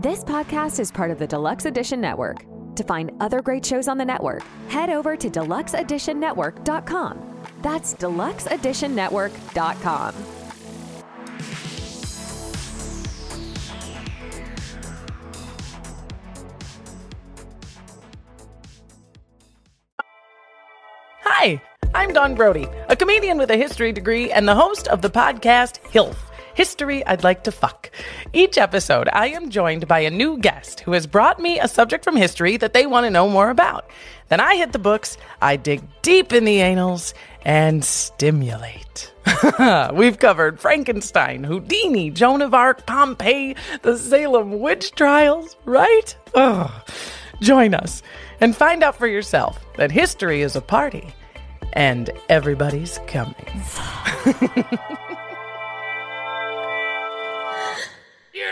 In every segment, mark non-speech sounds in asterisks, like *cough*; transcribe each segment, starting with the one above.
This podcast is part of the Deluxe Edition Network. To find other great shows on the network, head over to deluxeeditionnetwork.com. That's deluxeeditionnetwork.com. Hi, I'm Don Brody, a comedian with a history degree and the host of the podcast HILF. History I'd Like to Fuck. Each episode, I am joined by a new guest who has brought me a subject from history that they want to know more about. Then I hit the books, I dig deep in the annals, and stimulate. *laughs* We've covered Frankenstein, Houdini, Joan of Arc, Pompeii, the Salem witch trials, right? Ugh. Join us and find out for yourself that history is a party and everybody's coming. *laughs* We're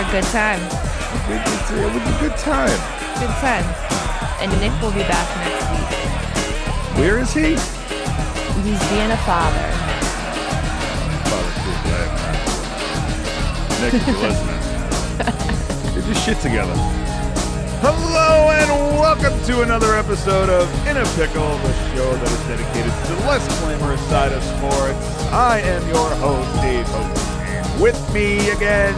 a good time. It's, it was a good time. Good time. And Nick will be back next week. Where is he? He's being a father. Father too, right? Nick, if you're listening, *laughs* get your shit together. Hello and welcome to another episode of In a Pickle, the show that is dedicated to the less glamorous side of sports. I am your host, Dave Hogan. With me again,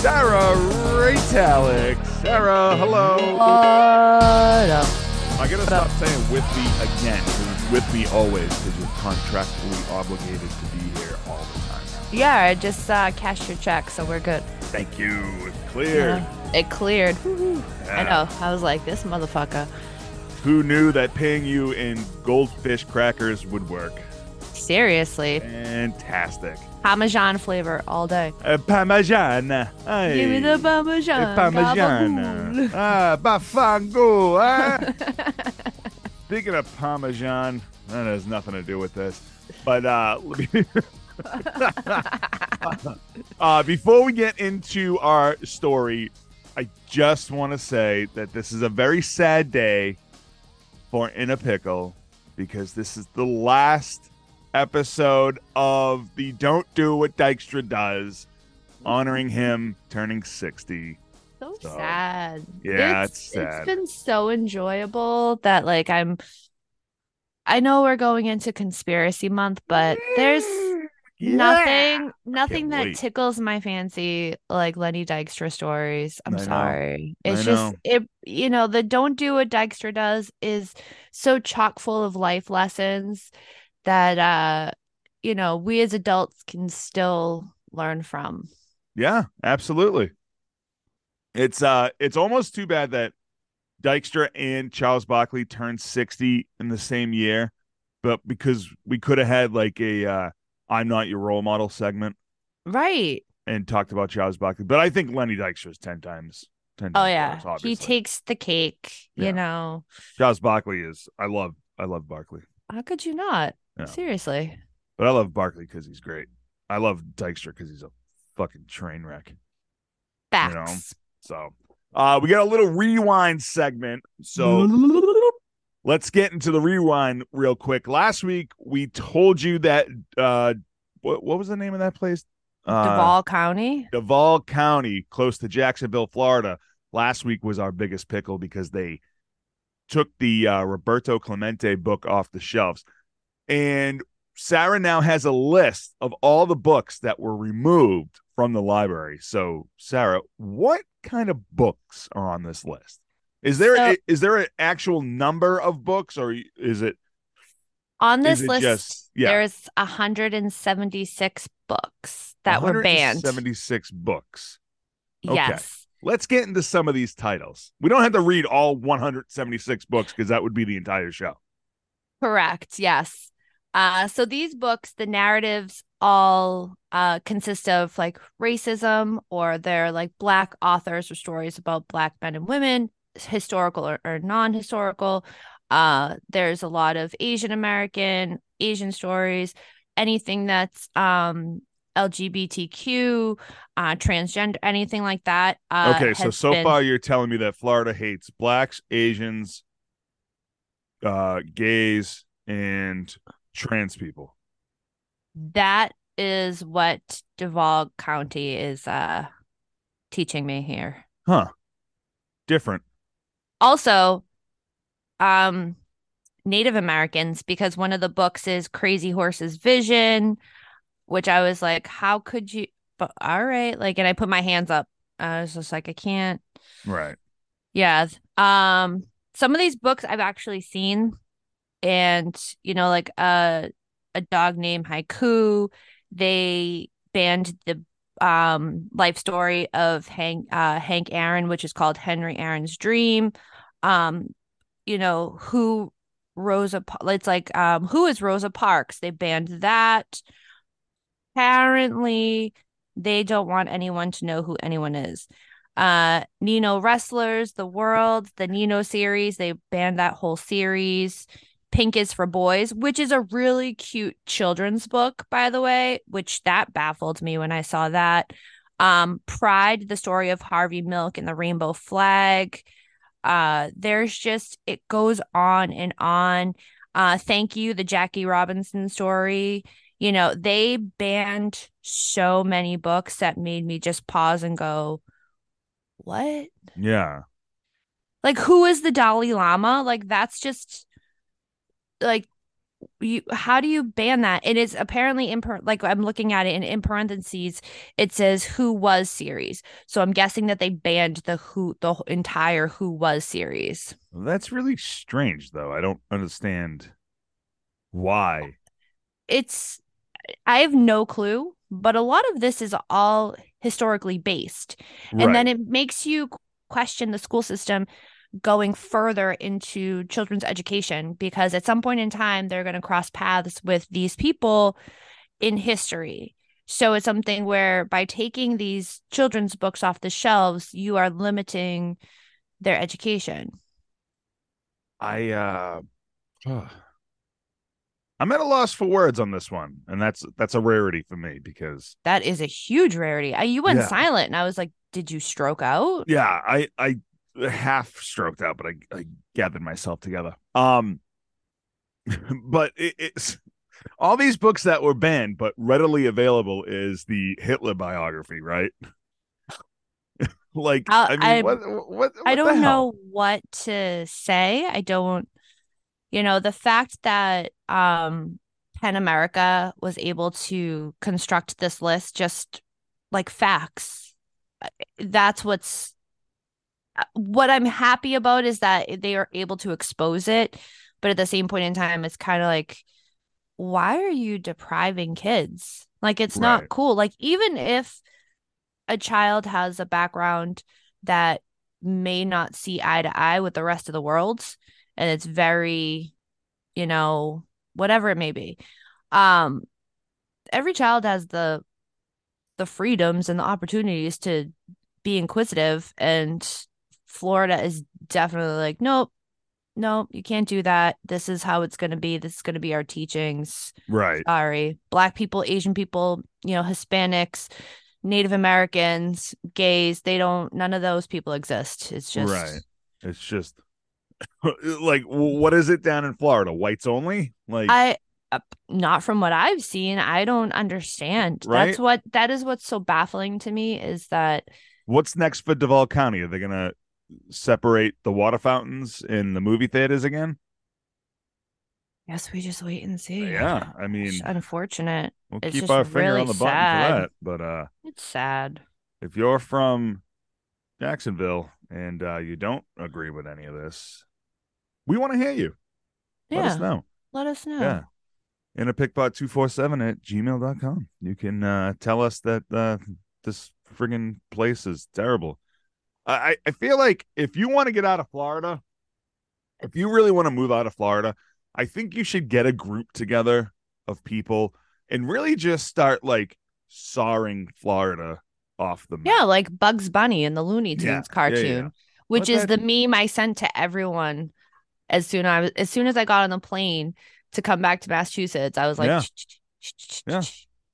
Sarah Raytalik. Sarah, hello. What up? I gotta stop saying with me again. 'cause With me always, because you're contractually obligated to be here all the time. Yeah, I just uh, cashed your check, so we're good. Thank you. Clear. Yeah, It cleared. Woo-hoo. I know. I was like, this motherfucker. Who knew that paying you in goldfish crackers would work? Seriously. Fantastic. Parmesan flavor all day. Uh, Parmesan. Aye. Give me the Uh, Parmesan. Parmesan. gabagool. Ah, bafango. Ah. *laughs* Speaking of Parmesan, that has nothing to do with this. But uh, *laughs* *laughs* uh, before we get into our story, I just want to say that this is a very sad day for In a Pickle because this is the last episode of the Don't Do What Dykstra Does, honoring him turning 60. So So, sad. yeah, it's sad. It's been so enjoyable that like I'm I know we're going into conspiracy month, but there's Yeah. nothing nothing that wait. tickles my fancy like Lenny Dykstra stories. I'm I know. sorry. I It's just know. it you know, the don't do what Dykstra does is so chock full of life lessons that uh you know, we as adults can still learn from. Yeah, absolutely. It's uh it's almost too bad that Dykstra and Charles Barkley turned 60 in the same year, but because we could have had like a uh I'm not your role model segment Right. and talked about Charles Barkley. But I think Lenny Dykstra is 10 times 10 Oh times yeah. worse, He takes the cake, Yeah. you know. Charles Barkley is I love I love Barkley. How could you not? Yeah. Seriously. But I love Barkley because he's great. I love Dykstra because he's a fucking train wreck. Facts. know, So uh we got a little rewind segment. So *laughs* let's get into the rewind real quick. Last week we told you that uh what what was the name of that place? Uh Duval County. Duval County, close to Jacksonville, Florida. Last week was our biggest pickle because they took the uh, Roberto Clemente book off the shelves. And Sarah now has a list of all the books that were removed from the library. So, Sarah, what kind of books are on this list? Is there So- is there an actual number of books or is it On this it list, just yeah, there's 176 books that were banned. 76 books. okay. Yes. Let's get into some of these titles. We don't have to read all 176 books because that would be the entire show. Correct. Yes. Uh, so these books, the narratives all uh, consist of like racism or they're like black authors or stories about black men and women, historical or, or non-historical. Uh, there's a lot of Asian American, Asian stories, anything that's um LGBTQ, uh, transgender, anything like that. Uh, okay, so so been- far you're telling me that Florida hates blacks, Asians, uh, gays, and trans people. That is what Duval County is uh teaching me here. Huh. Different. Also, um Native Americans because one of the books is Crazy Horse's Vision, which I was like, how could you but all right, like and I put my hands up. I was just like I can't. Right. Yeah. Um some of these books I've actually seen and you know like a a dog named Haiku, they banned the um life story of Hank uh Hank Aaron which is called Henry Aaron's Dream. Um you know who Rosa it's like um who is Rosa Parks? They banned that. Apparently they don't want anyone to know who anyone is uh Nino Wrestlers, The World, the Nino series, they banned that whole series. Pink is for Boys, which is a really cute children's book, by the way, which that baffled me when I saw that. Um, Pride, the story of Harvey Milk and the rainbow flag. Uh, there's just it goes on and on. Uh, thank you, the Jackie Robinson story. You know, they banned so many books that made me just pause and go, what? Yeah. Like, who is the Dalai Lama? Like, that's just like you how do you ban that? And it is apparently in per- like i'm looking at it in, in parentheses it says who was series. So i'm guessing that they banned the who the entire who was series. That's really strange, though. I don't understand why. it's i have no clue but a lot of this is all historically based. And then it makes you question the school system going further into children's education because at some point in time they're going to cross paths with these people in history. So it's something where by taking these children's books off the shelves you are limiting their education. I uh I'm at a loss for words on this one, and that's that's a rarity for me because that is a huge rarity. I, you went Yeah. silent and i was like did you stroke out? Yeah, I I half stroked out, but I, I gathered myself together. Um, *laughs* but it, it's all these books that were banned but readily available is the Hitler biography, right? *laughs* like, I'll- I mean, I- what, what, what I don't know what to say. I don't, you know, the fact that um PEN America was able to construct this list just like facts. uh, That's what's uh, what I'm happy about is that they are able to expose it, but at the same point in time, it's kind of like, why are you depriving kids? Like it's not cool. Like even if a child has a background that may not see eye to eye with the rest of the world and it's very you know whatever it may be um every child has the the freedoms and the opportunities to be inquisitive and Florida is definitely like nope nope you can't do that this is how it's going to be this is going to be our teachings Right. sorry black people asian people you know hispanics native americans gays they don't none of those people exist it's just Right. It's just *laughs* like what is it down in Florida? Whites only? Like i not from what i've seen i don't understand Right? that's what that is what's so baffling to me is that what's next for Duval County? Are they gonna separate the water fountains in the movie theaters again? Yes, we just wait and see Yeah. I mean it's unfortunate we'll it's keep our finger really on the button sad. for that. But uh it's sad if you're from Jacksonville and uh you don't agree with any of this, we want to hear you. Let us know. let us know Yeah. In a pickpot247 at gmail.com. You can uh, tell us that uh, this friggin' place is terrible. I, I- feel like if you want to get out of Florida, if you really want to move out of Florida, I think you should get a group together of people and really just start like sawing Florida off the map. yeah like bugs bunny in the looney tunes Yeah, yeah, yeah, cartoon yeah. which Let is that- the meme I sent to everyone as soon I was as soon as I got on the plane to come back to Massachusetts. I was like,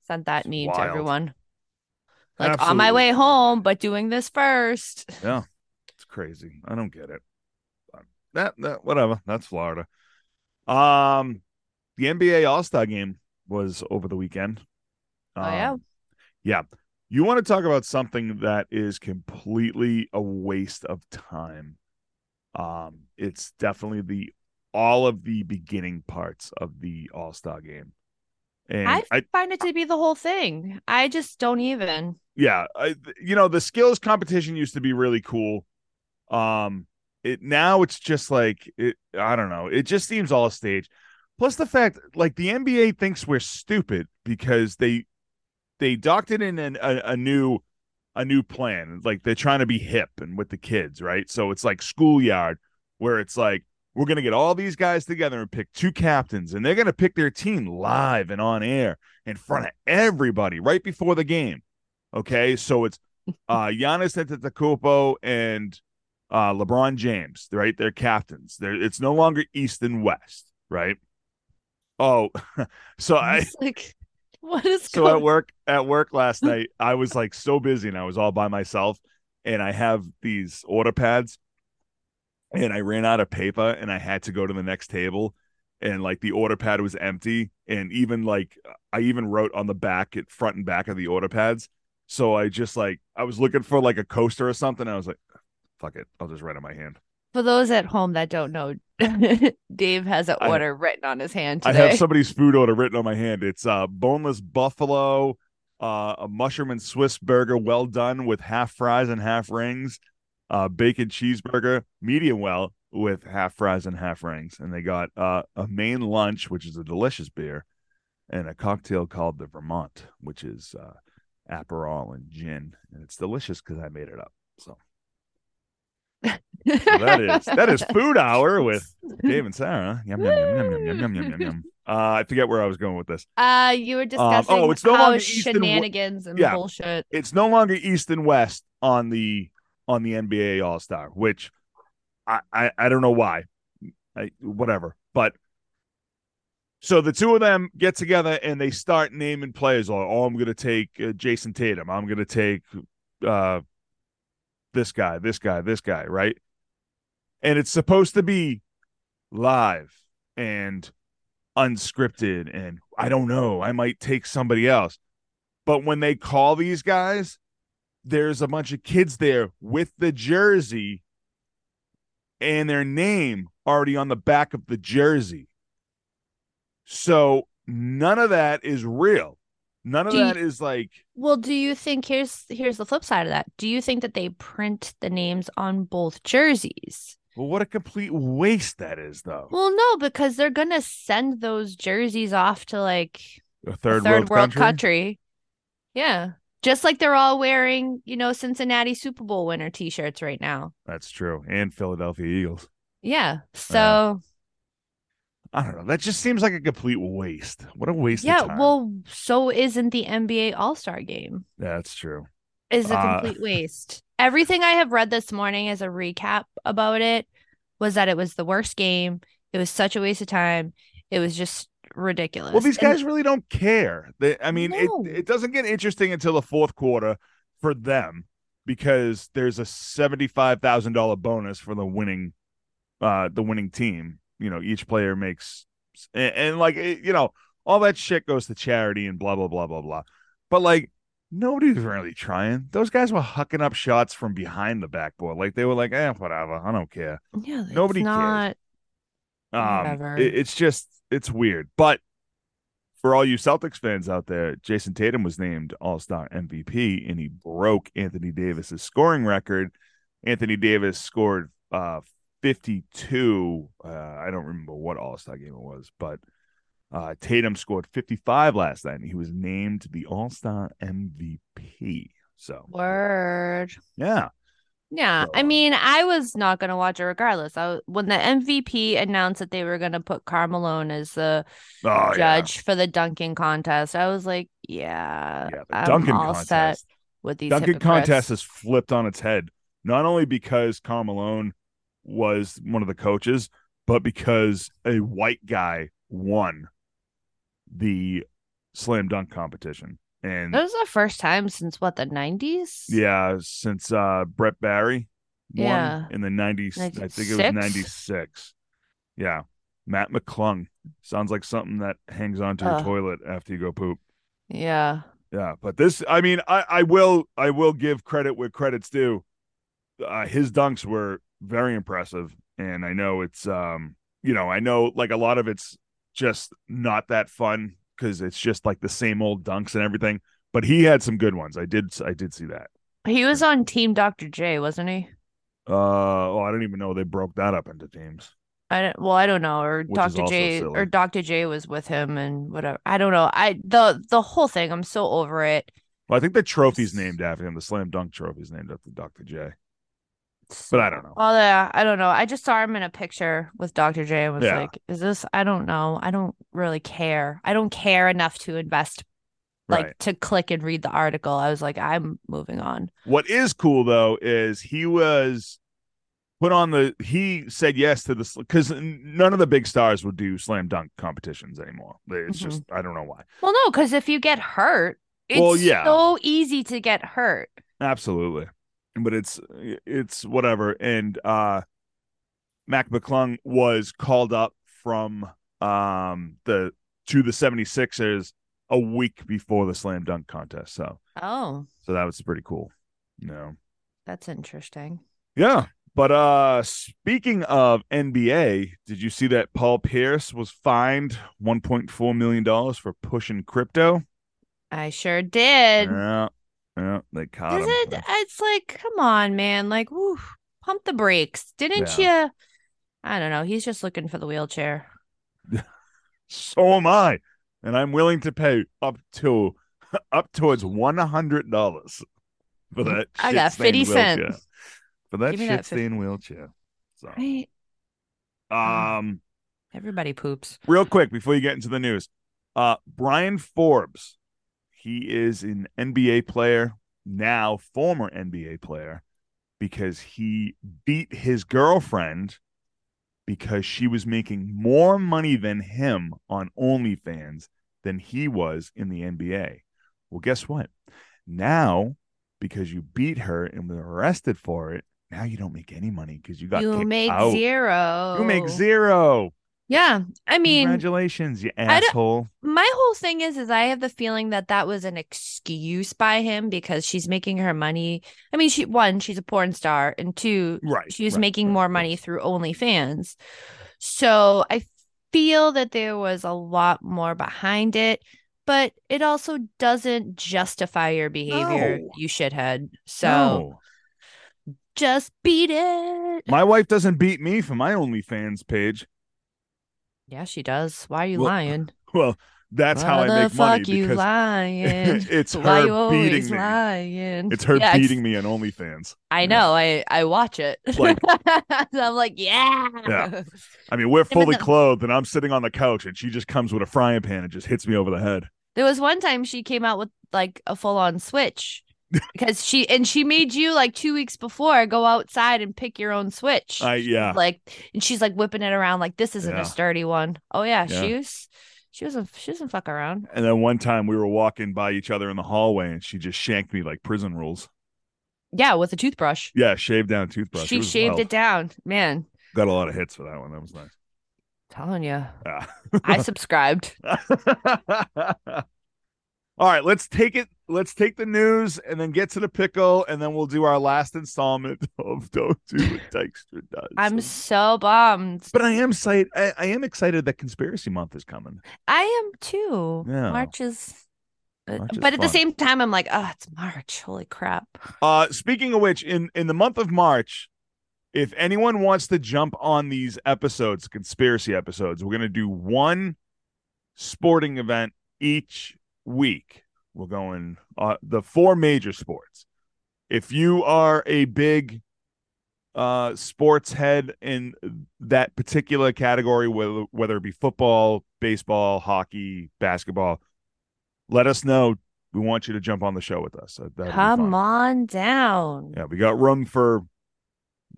sent that meme to everyone. Like on my way home, but doing this first. *laughs* Yeah, it's crazy. I don't get it. That that whatever. That's Florida. Um, the NBA All Star Game was over the weekend. Oh, yeah? Um, yeah. You want to talk about something that is completely a waste of time. Um, it's definitely the all of the beginning parts of the All Star Game, and I I, find it to be the whole thing. I just don't even. Yeah, I, you know, the skills competition used to be really cool. Um, it now it's just like it. I don't know. It just seems all stage. Plus the fact, like the NBA thinks we're stupid because they they doctored in an, a, a new a new plan. Like they're trying to be hip and with the kids, right? So it's like schoolyard where it's like we're gonna get all these guys together and pick two captains, and they're gonna pick their team live and on air in front of everybody right before the game. Okay, so it's uh *laughs* Giannis Antetokounmpo and uh LeBron James, right? They're captains. They're it's no longer East and West, right? Oh, *laughs* so I It's like, what is so going at work at work last *laughs* night i was like so busy and i was all by myself and i have these order pads and i ran out of paper and i had to go to the next table and like the order pad was empty and even like i even wrote on the back at front and back of the order pads so i just like i was looking for like a coaster or something i was like fuck it i'll just write on my hand For those at home that don't know, *laughs* Dave has an I- order written on his hand I have somebody's food order written on my hand. It's uh boneless buffalo, uh a mushroom and Swiss burger well done with half fries and half rings, uh bacon cheeseburger, medium well with half fries and half rings. And they got uh a main lunch, which is a delicious beer, and a cocktail called the Vermont, which is uh Aperol and gin, and it's delicious because I made it up. So. so that is that is food hour with Dave and Sarah. Yum yum yum yum yum yum yum yum. yum. *laughs* Uh, I forget where I was going with this. Uh, you were discussing um, oh, it's no longer shenanigans and, w- and yeah, bullshit. It's no longer East and West on the on the NBA All Star, which I, I I don't know why, I, whatever. But so the two of them get together and they start naming players. Like, oh, I'm going to take uh, Jayson Tatum. I'm going to take uh this guy, this guy, this guy, right? And it's supposed to be live and unscripted and I don't know, I might take somebody else. But when they call these guys, there's a bunch of kids there with the jersey and their name already on the back of the jersey. So none of that is real. None of Do you- that is like Well, do you think here's here's the flip side of that? Do you think that they print the names on both jerseys? well, what a complete waste that is, though. Well, no, because they're gonna send those jerseys off to like A a third, third world, country. country. Yeah. Just like they're all wearing, you know, Cincinnati Super Bowl winner t-shirts right now. That's true. And Philadelphia Eagles. Yeah. So I don't know. That just seems like a complete waste. What a waste yeah, of time. well, so isn't the NBA All-Star game. That's true. Is a Uh, complete *laughs* waste. Everything I have read this morning as a recap about it was that it was the worst game. It was such a waste of time. It was just ridiculous. Well, these And- guys really don't care. They, I mean, No. it, it doesn't get interesting until the fourth quarter for them because there's a seventy-five thousand dollar bonus for the winning, uh, the winning team. You know, each player makes, and, and like it- you know, all that shit goes to charity and blah blah blah blah blah. But like, nobody's really trying. Those guys were hucking up shots from behind the backboard. Like they were like, eh, whatever, I don't care. yeah, nobody cares. not Um, it- it's just it's weird. But for all you Celtics fans out there, Jayson Tatum was named All Star MVP, and he broke Anthony Davis's scoring record. Anthony Davis scored uh 52. Uh, I don't remember what All Star game it was, but uh, Tatum scored 55 last night, and he was named the All Star MVP. So word. yeah, Yeah, I mean, I was not gonna watch it regardless. I when the MVP announced that they were gonna put Karl Malone as the oh yeah, judge for the dunking contest, I was like, yeah, yeah. I'm Duncan all contest. set with these hypocrites. contest is flipped on its head, not only because Karl Malone was one of the coaches, but because a white guy won the slam dunk competition. And That was the first time since what the nineties. yeah, since uh Brent Barry won Yeah. in the 90s, I think it was 96? 96. Yeah. Mac McClung Sounds like something that hangs onto your Ugh. toilet after you go poop. Yeah. Yeah, but this, I mean, I, I will, I will give credit where credit's due. Uh, his dunks were very impressive, and I know it's, um, you know, I know like a lot of it's just not that fun because it's just like the same old dunks and everything. But he had some good ones. I did, I did see that. He was on Team Dr. J, wasn't he? Uh, oh, I don't even know they broke that up into teams. I don't, well, I don't know, or Which Dr. J silly. or Dr. J was with him and whatever. I don't know. I the the whole thing, I'm so over it. Well, I think the trophy's named after him. The slam dunk trophy's named after Dr. J. But I don't know. Well, yeah, I don't know. I just saw him in a picture with Dr. J and was Yeah. like, is this I don't know. I don't really care. I don't care enough to invest like Right. to click and read the article. I was like, I'm moving on. What is cool though is he was put on the. He said yes to this because none of the big stars would do slam dunk competitions anymore. It's Mhm. just I don't know why. Well, no, because if you get hurt, it's Well, yeah. so easy to get hurt. Absolutely. But it's it's whatever. And uh Mac McClung was called up from um the to the 76ers a week before the slam dunk contest. So Oh, so that was pretty cool. You know. that's interesting. Yeah. But uh speaking of NBA, did you see that Paul Pierce was fined 1.4 million dollars for pushing crypto? I sure did. Yeah. Yeah, they caught Is him. it? It's like, come on, man. Like, woo, pump the brakes. Didn't you? I don't know. He's just looking for the wheelchair. *laughs* So am I, and I'm willing to pay up to *laughs* up towards one hundred dollars for that. I got 50 cents. wheelchair. for that me that shit stained wheelchair. So, Right? um, Everybody poops. real quick before you get into the news, uh, Bryn Forbes, he is an NBA player now, former NBA player, because he beat his girlfriend because she was making more money than him on OnlyFans than he was in the NBA. Well, guess what? Now, because you beat her and were arrested for it, now you don't make any money because you got You kicked make out. zero. You make zero. Yeah. I mean, Congratulations, you asshole. my whole thing is is I have the feeling that that was an excuse by him because she's making her money. I mean, she one, she's a porn star, and two, Right. she's right, making right, more money through OnlyFans. So I feel that there was a lot more behind it, but it also doesn't justify your behavior, No. you shithead. So No. just beat it. My wife doesn't beat me for my OnlyFans page. Yeah, she does. Why are you Well, lying? *laughs* Well, that's how Why I the make money you because lying? *laughs* it's *laughs* Why her beating me. lying? It's her Yeah, beating me on OnlyFans. I Yeah. know. I I watch it. Like- So I'm like, yeah. Yeah. I mean, we're fully clothed, and I'm sitting on the couch, and she just comes with a frying pan and just hits me over the head. There was one time she came out with like a full on switch because she and she made you like two weeks before go outside and pick your own switch. I yeah. Like, and she's like whipping it around like this isn't Yeah. a sturdy one. Oh yeah, Yeah. she was. She wasn't. She doesn't fuck around. And then one time we were walking by each other in the hallway, and she just shanked me like prison rules. Yeah, with a toothbrush. Yeah, shaved down toothbrush. she was shaved wild. it down. Man, Got a lot of hits for that one. That was nice. telling you, Yeah. I *laughs* subscribed. *laughs* All right, let's take it. Let's take the news and then get to the pickle, and then we'll do our last installment *laughs* of Don't Do What *laughs* Dykstra Does. I'm so bummed. but I am excited. I, I am excited that Conspiracy Month is coming. I am too. Yeah. March is. uh, March but at the same time, I'm like, oh, it's March. Holy crap. Uh, speaking of which, in in the month of March, if anyone wants to jump on these episodes, conspiracy episodes, we're gonna do one sporting event each week. We're going uh, the four major sports. If you are a big uh sports head in that particular category, whether whether it be football, baseball, hockey, basketball, let us know. We want you to jump on the show with us. That- that'd. Come on down. Yeah, we got room for.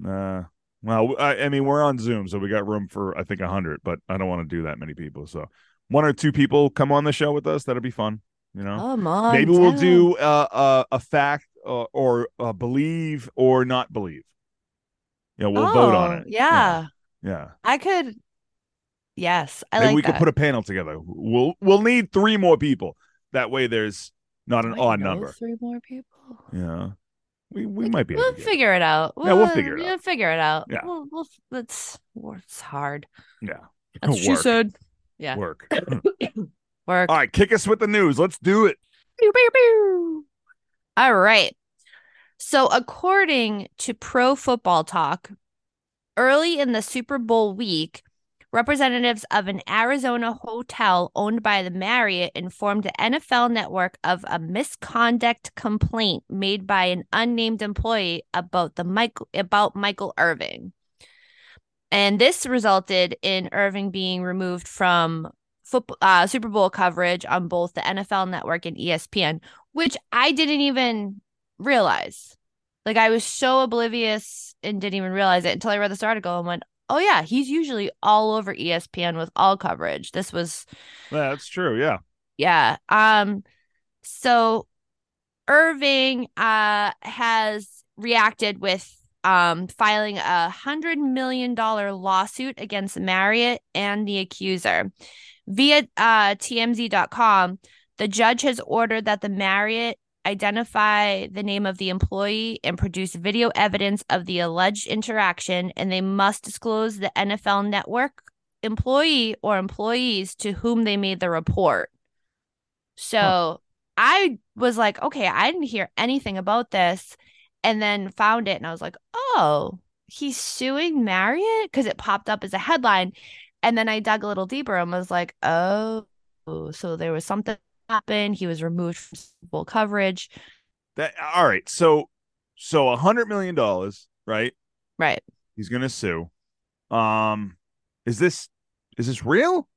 Uh, well, I, I mean, we're on Zoom, so we got room for I think a hundred, but I don't want to do that many people. So one or two people come on the show with us. That'll be fun. You know, Come on. maybe we'll do uh, uh, a fact uh, or uh, believe or not believe. Yeah, we'll vote on Oh, it. Yeah. yeah, I could Yes, I Maybe like we that. could put a panel together. We'll we'll need three more people. That way, there's not an I odd number. Three more people. Yeah, we we might be. Able We'll to get it. figure it out. Yeah, we'll figure it We'll out. figure it out. Yeah. We'll, we'll, it's it's hard. Yeah, *laughs* That's what she said. Yeah. work. *coughs* Work. All right, kick us with the news. Let's do it. Pew, pew, pew. All right. So, according to Pro Football Talk, early in the Super Bowl week, representatives of an Arizona hotel owned by the Marriott informed the NFL network of a misconduct complaint made by an unnamed employee about the Michael about Michael Irvin. And this resulted in Irvin being removed from football, uh, Super Bowl coverage on both the NFL Network and ESPN, which I didn't even realize. Like I was so oblivious and didn't even realize it until I read this article and went, "Oh yeah, he's usually all over ESPN with all coverage." This was Yeah, that's true. Yeah. yeah. Um so Irving uh has reacted with um filing a hundred million dollar lawsuit against Marriott and the accuser. Via uh TMZ.com, the judge has ordered that the Marriott identify the name of the employee and produce video evidence of the alleged interaction, and they must disclose the NFL network employee or employees to whom they made the report. So I was like, okay, I didn't hear anything about this. And then found it and I was like, oh, he's suing Marriott because it popped up as a headline. And then I dug a little deeper and was like, oh, so there was something happened. He was removed from Bowl coverage. That all right. So so a hundred million dollars, right? Right. He's gonna sue. Um, is this is this real?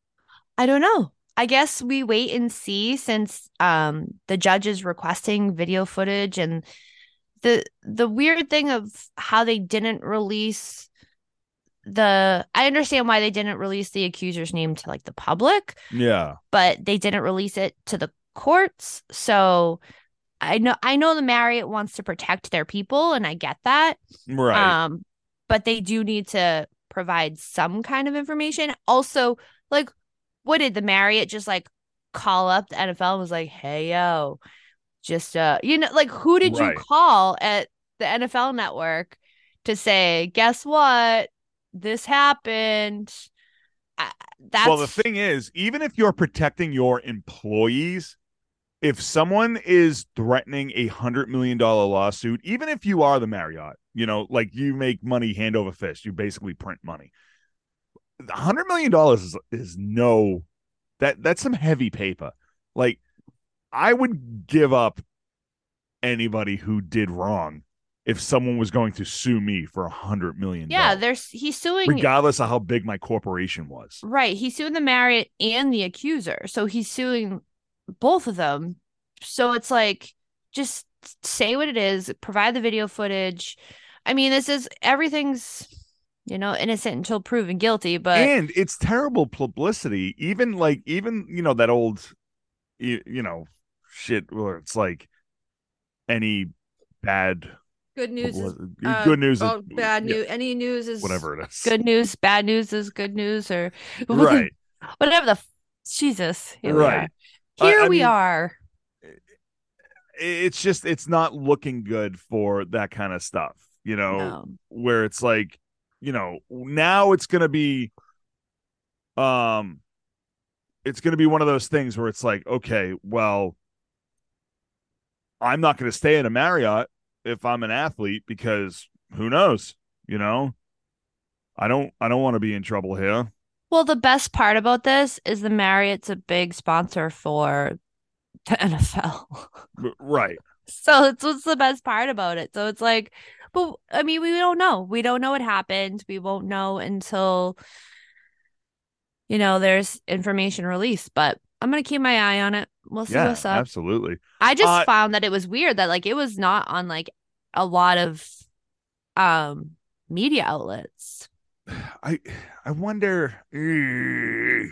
I don't know. I guess we wait and see since um the judge is requesting video footage and the the weird thing of how they didn't release the I understand why they didn't release the accuser's name to like the public, Yeah. but they didn't release it to the courts. So I know I know the Marriott wants to protect their people and I get that. Right. Um, but they do need to provide some kind of information. Also, like, what did the Marriott just like call up the NFL and was like, "Hey, yo, just uh, you know, like, who did Right. you call at the NFL Network to say, guess what, this happened." I, that's well, the thing is, even if you're protecting your employees, if someone is threatening a hundred million dollar lawsuit, even if you are the Marriott, you know, like you make money hand over fist, you basically print money. A hundred million dollars is is no that that's some heavy paper. Like I would give up anybody who did wrong if someone was going to sue me for a hundred million. yeah, there's he's suing regardless of how big my corporation was. Right. He's suing the Marriott and the accuser. So he's suing both of them. So it's like, just say what it is, provide the video footage. I mean, this is everything's, you know, innocent until proven guilty, but and it's terrible publicity even like even you know that old you, you know shit where it's like any bad good news what is was uh, good news oh, is bad yeah, news. Any news is whatever it is good news. Bad news is good news, or right *laughs* whatever the f- Jesus. Here we Right. are. I- Here I we mean, are. it's just it's not looking good for that kind of stuff you know No. where it's like you know now it's gonna be um it's gonna be one of those things where it's like okay well i'm not gonna stay in a marriott if i'm an athlete because who knows you know i don't i don't want to be in trouble here Well, the best part about this is the Marriott's a big sponsor for the *laughs* NFL. Right so it's what's the best part about it. So it's like, but I mean, we don't know. We don't know what happened. We won't know until you know there's information released. But I'm gonna keep my eye on it. We'll see yeah what's up. absolutely I just Uh, found that it was weird that like it was not on like a lot of um media outlets. *sighs* I *sighs* I wonder. eh,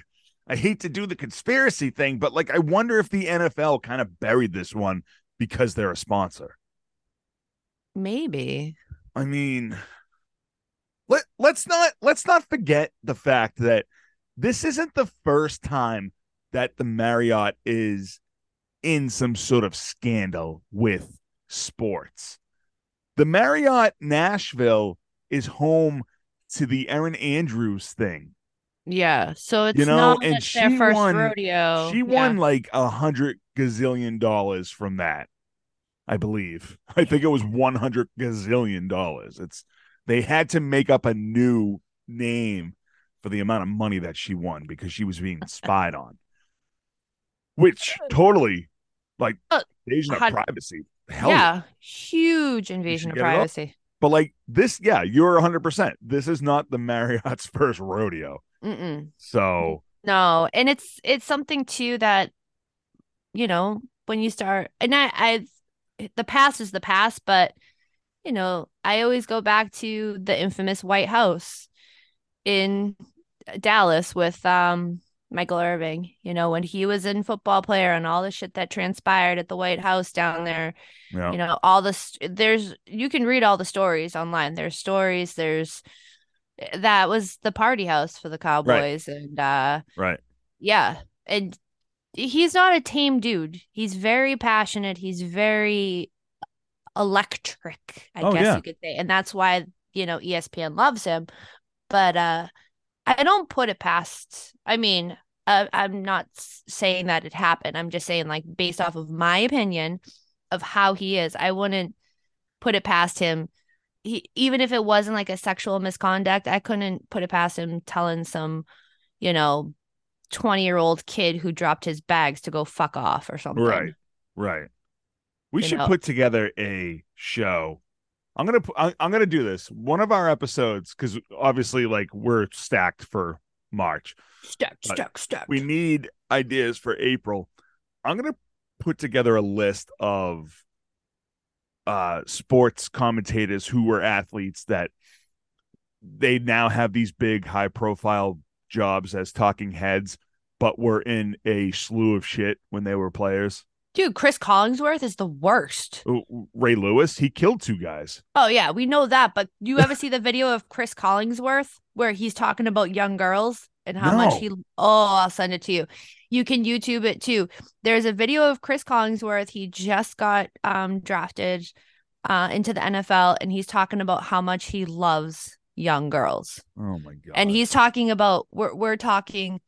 I hate to do the conspiracy thing, but like I wonder if the NFL kind of buried this one because they're a sponsor. Maybe. I mean, let let's not let's not forget the fact that this isn't the first time that the Marriott is in some sort of scandal with sports. The Marriott Nashville is home to the Erin Andrews thing. Yeah. So it's You know, not and their she first won- rodeo. She Yeah. won like a hundred gazillion dollars from that, I believe. I think it was one hundred gazillion dollars. It's they had to make up a new name for the amount of money that she won because she was being *laughs* spied on, which totally like Uh, invasion of privacy. Hell yeah. Huge invasion of get it all? privacy. But like this, yeah, you're hundred percent. This is not the Marriott's *laughs* first rodeo. Mm-mm. So No, and it's it's something too that you know when you start and I I the past is the past, but you know I always go back to the infamous White House in Dallas with um Michael Irvin. You know when he was in football player and all the shit that transpired at the White House down there. yeah, You know all this, there's you can read all the stories online. There's stories. There's that was the party house for the Cowboys and uh right. yeah. And he's not a tame dude. He's very passionate. He's very electric, I Oh, guess yeah. you could say. And that's why, you know, ESPN loves him. But uh I don't put it past. I mean, uh, I'm not saying that it happened. I'm just saying like based off of my opinion of how he is, I wouldn't put it past him. He, even if it wasn't like a sexual misconduct, I couldn't put it past him telling some, you know, 20 year old kid who dropped his bags to go fuck off or something. Right. Right. We You should know. put together a show. I'm gonna I- I'm gonna do this. One of our episodes, because obviously, like we're stacked for March. Stacked, stacked, stacked. We need ideas for April. I'm gonna put together a list of uh sports commentators who were athletes that they now have these big high profile jobs as talking heads, but were in a slew of shit when they were players. Dude, Cris Collinsworth is the worst. Oh, Ray Lewis, he killed two guys. Oh, yeah, we know that. But you ever *laughs* see the video of Cris Collinsworth where he's talking about young girls and how much he. Oh, I'll send it to you. You can YouTube it too. There's a video of Cris Collinsworth. He just got um, drafted uh, into the NFL and he's talking about how much he loves young girls. Oh my god. and he's talking about we're we're talking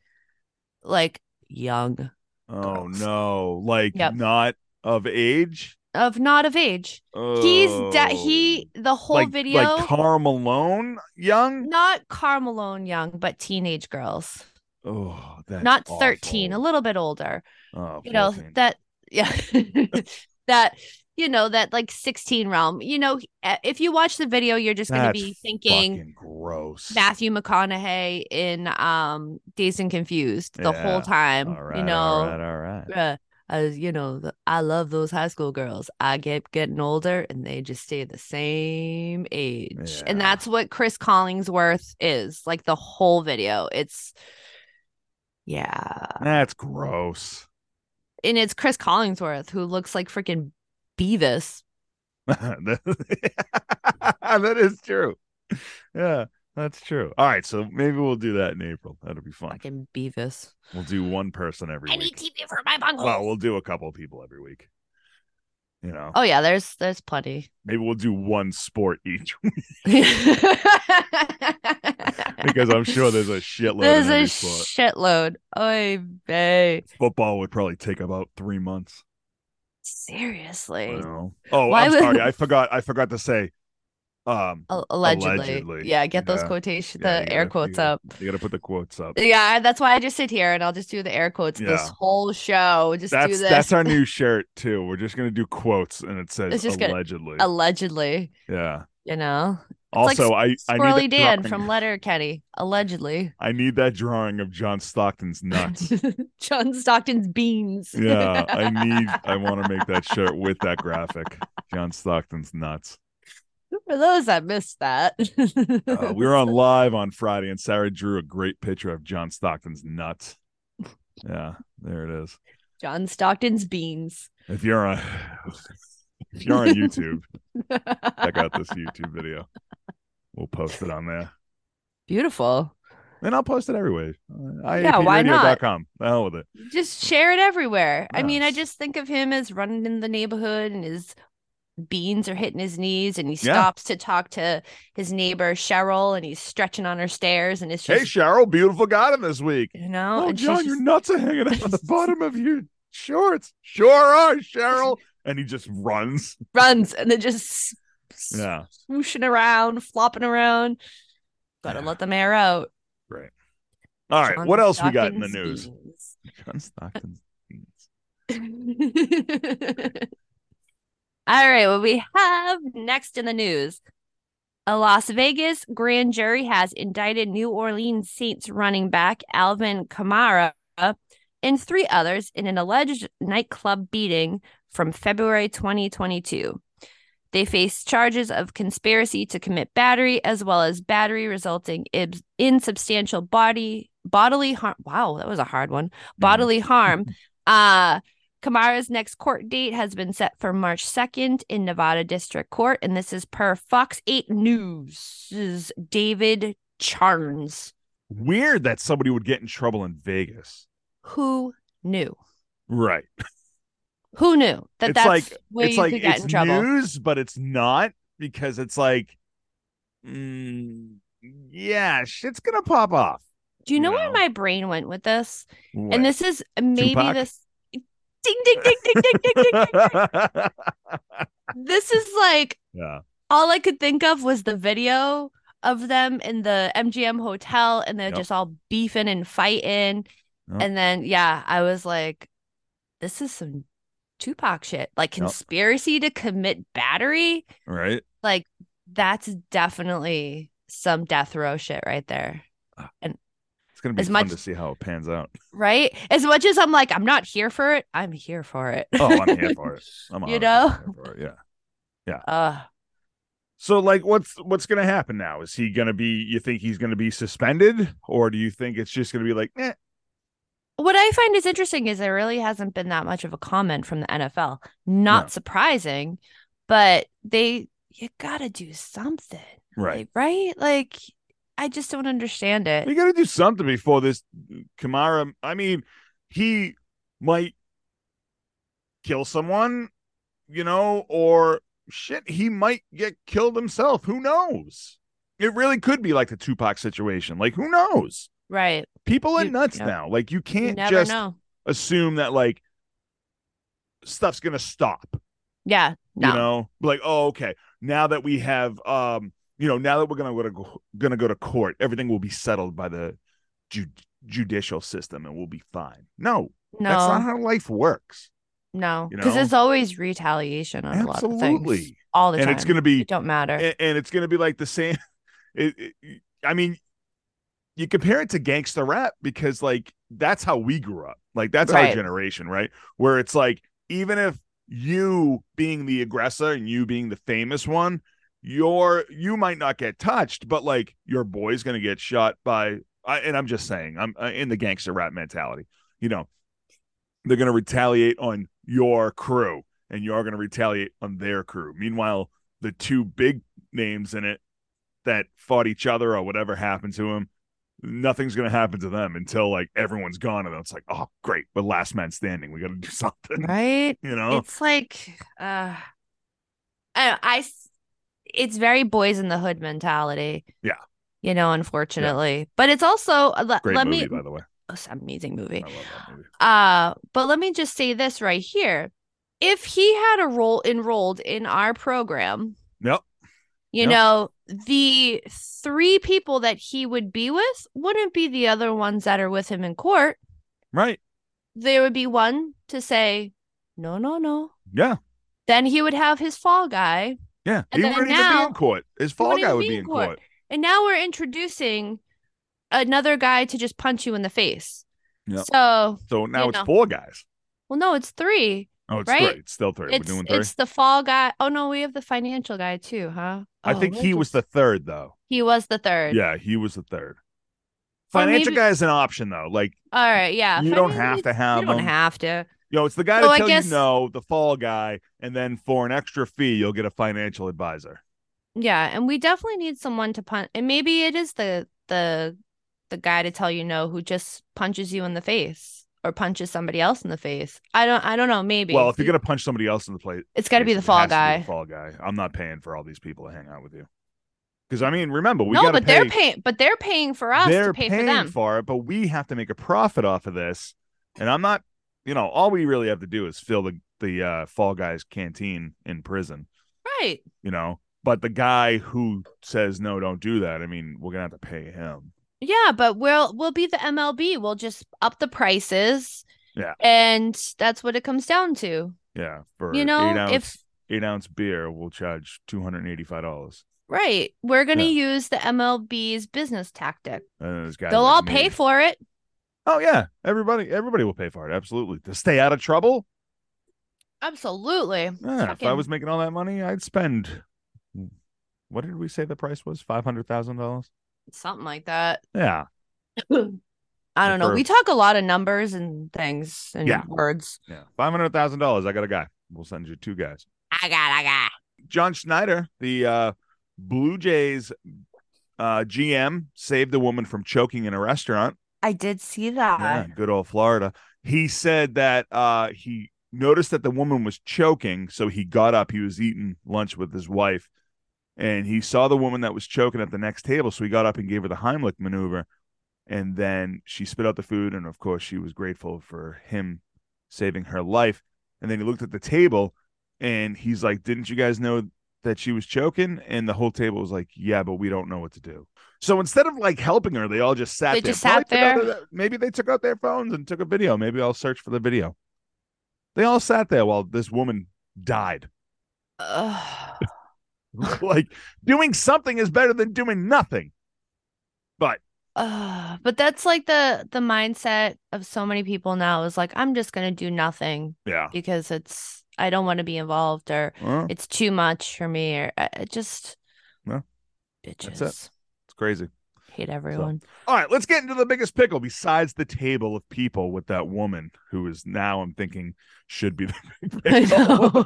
like young Oh no. Like Yep. not of age? of not of age. He's Oh. he the whole like, video Like Karl Malone young? not Karl Malone young but teenage girls. Oh, that's not 13, a awful. little bit older. Oh, You know 14. that yeah. *laughs* that you know that like 16 realm. You know if you watch the video you're just going to be thinking gross. Matthew McConaughey in um Dazed and Confused the Yeah. whole time. right, you know, all right, all right. uh, as you know, the, I love those high school girls. I get getting older and they just stay the same age. And that's what Cris Collinsworth is like the whole video. It's, yeah. That's gross. And it's Cris Collinsworth who looks like freaking Beavis. that *laughs* that is true. Yeah, that's true. All right, so maybe we'll do that in April. That'll be fun. Fucking Beavis. We'll do one person every I need. TV for my bunghole. Well, we'll do a couple people every week. You know, oh, yeah, there's there's plenty. maybe we'll do one sport each week. *laughs* because I'm sure there's a shitload There's in a sport. shitload. Oy vey. Football would probably take about three months. Seriously. Oh, Why I'm would- sorry. I *laughs* forgot. I forgot to say. Um, allegedly. Allegedly. Yeah, get those Yeah. quotation yeah, the air gotta- quotes you gotta- up. You got to put the quotes up. Yeah, that's why I just sit here and I'll just do the air quotes this whole show. Just do That's this. that's our new *laughs* shirt too. We're just gonna do quotes, and it says It's just gonna- allegedly. allegedly, yeah. you know. Like Also, I I Squirrely need that Dan drawing- from Letterkenny. Allegedly. I need that drawing of John Stockton's nuts. *laughs* John Stockton's beans. yeah, I need. *laughs* I want to make that shirt with that graphic. John Stockton's nuts. For those that missed that. Uh, we were on *laughs* live on Friday, and Sarah drew a great picture of John Stockton's nuts. Yeah, there it is. John Stockton's beans. If you're on, if you're on YouTube, check out this YouTube video. We'll post it on there. *laughs* Beautiful. And I'll post it everywhere. Uh, Yeah, why not? IAPradio.com. The hell with it. Just share it everywhere. I mean, I just think of him as running in the neighborhood and his beans are hitting his knees and he Yeah. stops to talk to his neighbor Cheryl and he's stretching on her stairs and it's just Hey, Cheryl, beautiful garden this week. you know Oh, John, just- your nuts are hanging out on the *laughs* bottom of your shorts. Sure are, Cheryl. And he just runs. runs and then just Yeah. swooshing around, flopping around. Gotta Yeah. let them air out. Great. All right. John what else we got in the news? John Stockton's beans. *laughs* All right, what we have next in the news. A Las Vegas grand jury has indicted New Orleans Saints running back Alvin Kamara and three others in an alleged nightclub beating from February 2022. They face charges of conspiracy to commit battery as well as battery resulting in, in substantial body bodily harm. Wow, that was a hard one. Bodily harm. *laughs* Uh Kamara's next court date has been set for March 2nd in Nevada District Court, and this is per Fox 8 News' David Charns. Weird that somebody would get in trouble in Vegas. Who knew? Right. Who knew that it's that's like where it's you like could get in trouble? news, but it's not because it's like, mm, yeah, shit's gonna pop off. Do you know you where my brain went with this? What? And this is maybe Tupac? this. Ding ding ding ding ding ding ding. ding. *laughs* This is like yeah. all I could think of was the video of them in the MGM hotel and they're Yep. just all beefing and fighting. Yep. And then, yeah, I was like, this is some Tupac shit. Like Yep. conspiracy to commit battery. Right. Like, that's definitely some death row shit right there. And it's gonna be As fun much- to see how it pans out. Right? As much as I'm like, I'm not here for it, I'm here for it. Oh, I'm here *laughs* for it. I'm You 100% know? it. Yeah. uh, *laughs* So like what's what's gonna happen now? Is he gonna be you think he's gonna be suspended? Or do you think it's just gonna be like, eh, what I find is interesting is there really hasn't been that much of a comment from the NFL. Not No. surprising, but they you gotta do something, right. like, right? Like I just don't understand it. We gotta do something before this Kamara. I mean, he might kill someone, you know, or shit, he might get killed himself. Who knows? It really could be like the Tupac situation. Like, who knows? Right? People are nuts yep. now. Like, you You can't never just know. assume that like stuff's gonna stop. Yeah, no, You know, like, oh, okay. Now that we have, um, you know, now that we're gonna go to gonna go to court, everything will be settled by the ju- judicial system, and we'll be fine. No, no, that's not how life works. no, you because know? there's always retaliation on a lot of things Absolutely, all the and time. it's gonna be, it don't matter. and, and it's gonna be like the same. *laughs* It, it- I mean, you compare it to gangster rap because like that's how we grew up. Like that's our generation, right? Where it's like even if you being the aggressor and you being the famous one, you're you might not get touched, but like your boy's gonna get shot by. I, and I'm just saying, I'm uh, in the gangster rap mentality. You know, they're gonna retaliate on your crew, and you're gonna retaliate on their crew. Meanwhile, the two big names in it that fought each other or whatever happened to them, nothing's gonna happen to them until like everyone's gone, and it's like, oh, great, but last man standing. We got to do *laughs* something, right? you know? It's like, uh, I, I, it's very boys in the hood mentality. Yeah. You know, unfortunately, but it's also let, Great let movie, me. by the way. Oh, it's an amazing movie. I love that movie. Uh, but let me just say this right here. If he had a role enrolled in our program, Yep. You Yep. know, the three people that he would be with wouldn't be the other ones that are with him in court. Right. There would be one to say, no, no, no. Yeah. Then he would have his fall guy. Yeah. And he then wouldn't even be now- in court. His fall guy would be in court. court. And now we're introducing another guy to just punch you in the face. Yep. So, So now it's know. four guys. well, no, it's three. Oh, it's Right? three. It's still three. It's We're doing three. it's the fall guy. Oh no, we have the financial guy too, huh? I Oh, think we're he was the third, though. he was the third. Yeah, he was the third. Financial maybe- guy is an option, though. Like, All right, yeah. You don't have to it's- have You don't him. have to. you know, it's the guy So to I tell guess- you no, the fall guy, and then for an extra fee, you'll get a financial advisor. Yeah, and we definitely need someone to punt. And maybe it is the the the guy to tell you no who just punches you in the face or punches somebody else in the face. I don't I don't know, maybe. Well, if you're gonna punch somebody else in the plate, it's got to be the fall has to be guy. the fall guy. I'm not paying for all these people to hang out with you. Because I mean, remember, we no, but pay, they're paying but they're paying for us they're to pay paying for them. for it, but we have to make a profit off of this. And I'm not, you know, all we really have to do is fill the the uh, Fall Guys canteen in prison, right. you know. But the guy who says no, don't do that. I mean, we're gonna have to pay him. Yeah, but we'll we'll be the MLB. We'll just up the prices. Yeah. And that's what it comes down to. Yeah, for You know, eight ounce if- eight ounce beer, we'll charge two hundred and eighty five dollars. Right. We're going to Yeah. use the MLB's business tactic. And there's guys They'll like all me. pay for it. Oh yeah, everybody everybody will pay for it. Absolutely to stay out of trouble. Absolutely. Yeah, if I was making all that money, I'd spend. What did we say the price was? Five hundred thousand dollars. Something like that. *clears throat* Yeah, I don't know. For- We talk a lot of numbers and things and Yeah. words. yeah, five hundred thousand dollars. I got a guy. We'll send you two guys. I got, I got. John Schneider, the uh, Blue Jays uh, GM, saved a woman from choking in a restaurant. I did see that. Yeah, good old Florida. He said that uh, he noticed that the woman was choking, so he got up. He was eating lunch with his wife, and he saw the woman that was choking at the next table. So he got up and gave her the Heimlich maneuver, and then she spit out the food. And of course, she was grateful for him saving her life. And then he looked at the table, and he's like, "Didn't you guys know that she was choking?" And the whole table was like, "Yeah, but we don't know what to do." So instead of like helping her, they all just sat They there. just sat Probably took out there. their- maybe they took out their phones and took a video. Maybe I'll search for the video. They all sat there while this woman died. *laughs* Like doing something is better than doing nothing. But Ugh. but that's like the the mindset of so many people now is like I'm just gonna do nothing yeah, because it's I don't want to be involved or it's too much for me or uh, I, I just No, bitches that's it. it's crazy. Hate everyone. All right, let's get into the biggest pickle besides the table of people with that woman who is now I'm thinking should be the *laughs* big *laughs* pickle.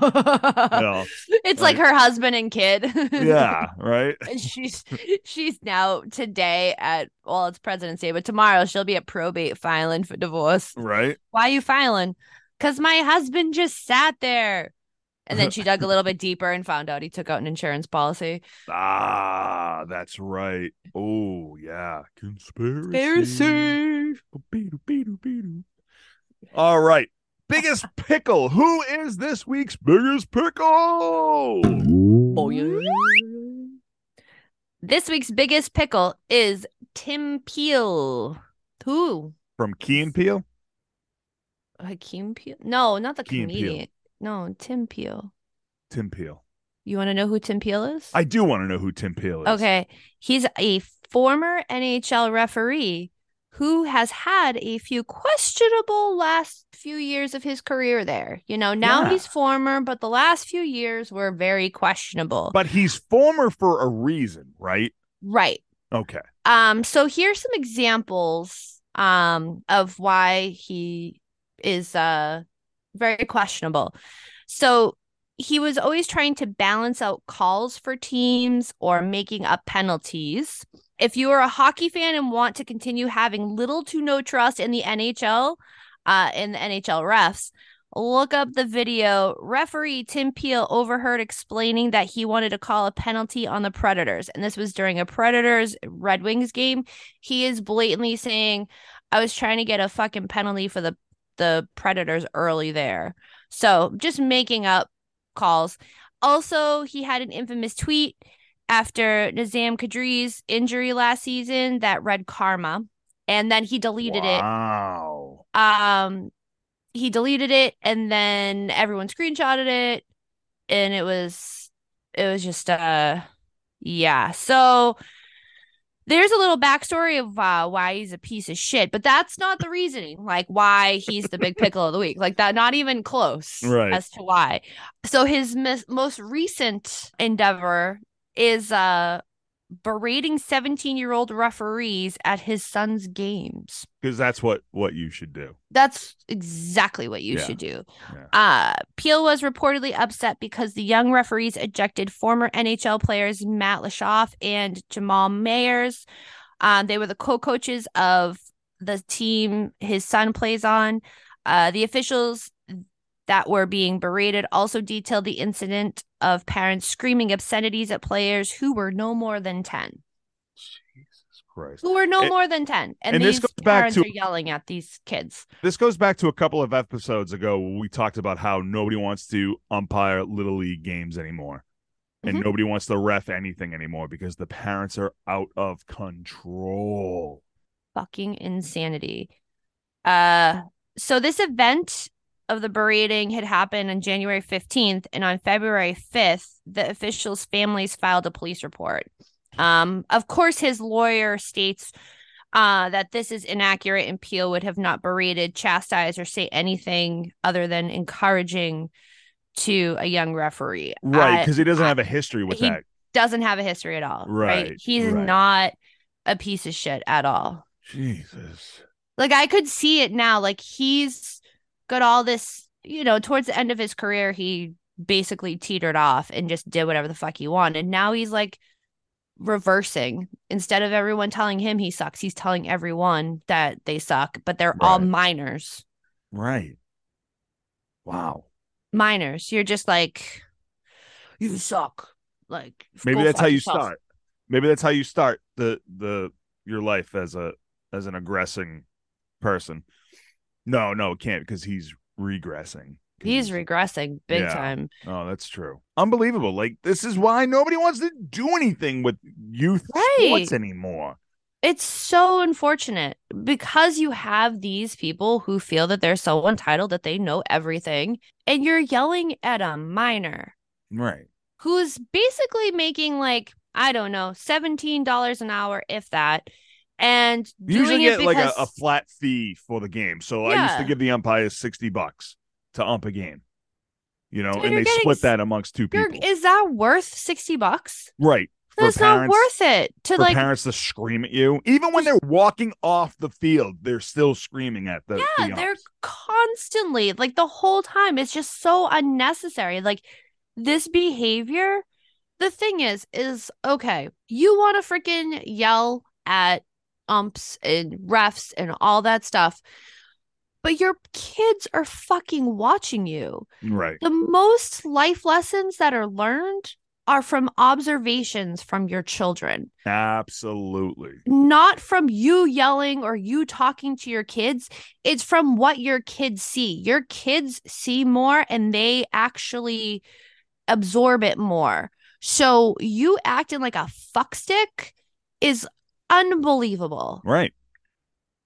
Yeah. *laughs* it's like her husband and kid. yeah, right. And she's she's now today at well it's President's Day, but tomorrow she'll be at probate filing for divorce. Right. Why are you filing? Cause my husband just sat there. And then she dug a little *laughs* bit deeper and found out he took out an insurance policy. Ah, that's right. Oh, yeah. Conspiracy. Beedoo-beedoo-beedoo. All right. Biggest pickle. Who is this week's biggest pickle? Oh yeah. This week's biggest pickle is Tim Peel. Who? From Key and Peele? Hakeem Peel? No, not the Key comedian. No, Tim Peel. Tim Peel. You want to know who Tim Peel is? I do want to know who Tim Peel is. Okay. He's a former NHL referee who has had a few questionable last few years of his career there. You know, now Yeah. he's former, but the last few years were very questionable. But he's former for a reason, right? right. Okay. Um so here's some examples um of why he is uh very questionable. So he was always trying to balance out calls for teams or making up penalties. If you are a hockey fan and want to continue having little to no trust in the NHL, uh, in the NHL refs, look up the video. Referee Tim Peel overheard explaining that he wanted to call a penalty on the Predators, and this was during a Predators Red Wings game. He is blatantly saying, "I was trying to get a fucking penalty for the the Predators early there." So just making up calls. Also, he had an infamous tweet after Nazem Kadri's injury last season that read karma, and then he deleted it Wow. um he deleted it and then everyone screenshotted it and it was it was just uh yeah so there's a little backstory of uh, why he's a piece of shit but that's not the reasoning like why he's the big pickle of the week like that not even close Right. as to why so his mis- most recent endeavor is uh berating 17 year old referees at his son's games Because that's what what you should do. that's exactly what you Yeah. should do. Yeah. Uh, Peel was reportedly upset because the young referees ejected former NHL players Matt Lashoff and Jamal Mayers. Um, they were the co-coaches of the team his son plays on. Uh, the officials that were being berated also detailed the incident of parents screaming obscenities at players who were no more than 10 Jesus Christ. who were no And- more than 10 and, and this these parents to- are yelling at these kids This goes back to a couple of episodes ago we talked about how nobody wants to umpire little league games anymore. And Mhm. nobody wants to ref anything anymore because the parents are out of control. fucking insanity uh so this event of the berating had happened on January 15th and on February 5th the officials families filed a police report um of course his lawyer states uh, that this is inaccurate and Peel would have not berated, chastised, or say anything other than encouraging to a young referee. Right, because he doesn't I- have a history with he- that. doesn't have a history at all. Right. Right, He's right. not a piece of shit at all. Jesus. Like I could see it now. Like he's got all this, you know, towards the end of his career, he basically teetered off and just did whatever the fuck he wanted. And now he's like reversing. Instead of everyone telling him he sucks, he's telling everyone that they suck, but they're all minors. Right. Wow. Minors. You're just like, you suck. Like Maybe that's how you yourself. start. Maybe that's how you start the the your life as a as an aggressing person. No, no, it can't because he's regressing. He's regressing big Yeah. time. Oh, that's true. Unbelievable. Like this is why nobody wants to do anything with youth Right. sports anymore. It's so unfortunate because you have these people who feel that they're so entitled that they know everything, and you're yelling at a minor Right. who's basically making like, I don't know, $17 an hour, if that, and You usually doing get it like a, a flat fee for the game. So I used to give the umpires sixty bucks to ump a game. You know, Dude, and they getting split that amongst 2 people. is that worth 60 bucks? right. That's not worth it to like parents to scream at you. Even when they're walking off the field, they're still screaming at the, yeah, the they're constantly like the whole time. It's just so unnecessary. Like this behavior. The thing is, is okay. You want to freaking yell at umps and refs and all that stuff, but your kids are fucking watching you. Right. The most life lessons that are learned are from observations from your children Absolutely. not from you yelling or you talking to your kids. It's from what your kids see. Your kids see more and they actually absorb it more. So you acting like a fuckstick is unbelievable. Right.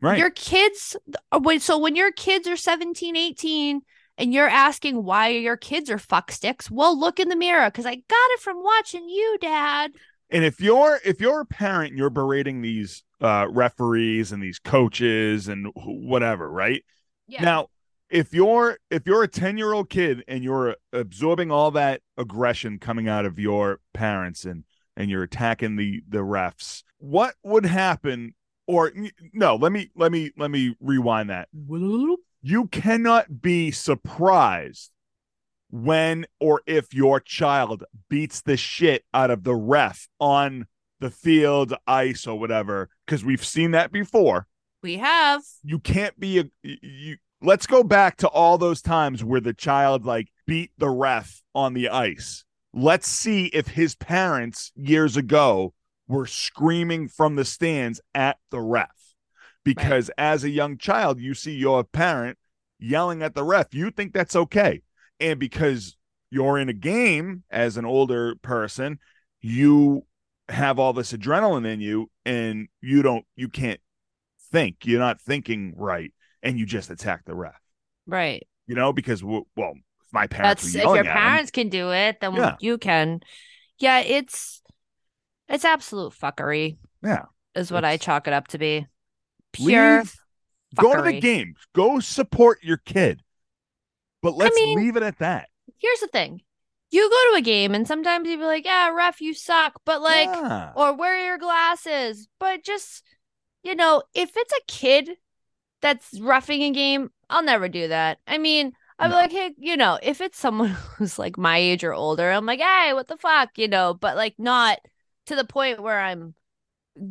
Right. Your kids, uh, so when your kids are 17, 18, and you're asking why your kids are fucksticks, well, look in the mirror because I got it from watching you, Dad. And if you're if you're a parent, and you're berating these uh, referees and these coaches and whatever, right? Yeah. Now, if you're if you're a ten year old kid and you're absorbing all that aggression coming out of your parents and and you're attacking the the refs, what would happen? Or no, let me let me let me rewind that. You cannot be surprised when or if your child beats the shit out of the ref on the field, ice, or whatever, because we've seen that before. we have. You can't be a you. Let's go back to all those times where the child like beat the ref on the ice. Let's see if his parents years ago were screaming from the stands at the ref. Because as a young child, you see your parent yelling at the ref. You think that's okay. And because you're in a game as an older person, you have all this adrenaline in you and you don't, you can't think. You're not thinking right. And you just attack the ref, Right. you know, because, well, my parents That's if your parents can do it, then Yeah. you can. Yeah, it's it's absolute fuckery, yeah. is what I chalk it up to be. Pure Leave, go to the fuckery. game, go support your kid. But let's mean- leave it at that. Here's the thing. You go to a game and sometimes you be like, yeah, ref, you suck. But like, Yeah. or wear your glasses. But just, you know, if it's a kid that's roughing a game, I'll never do that. I mean, I'm No. like, hey, you know, if it's someone *laughs* who's like my age or older, I'm like, hey, what the fuck, you know, but like not to the point where I'm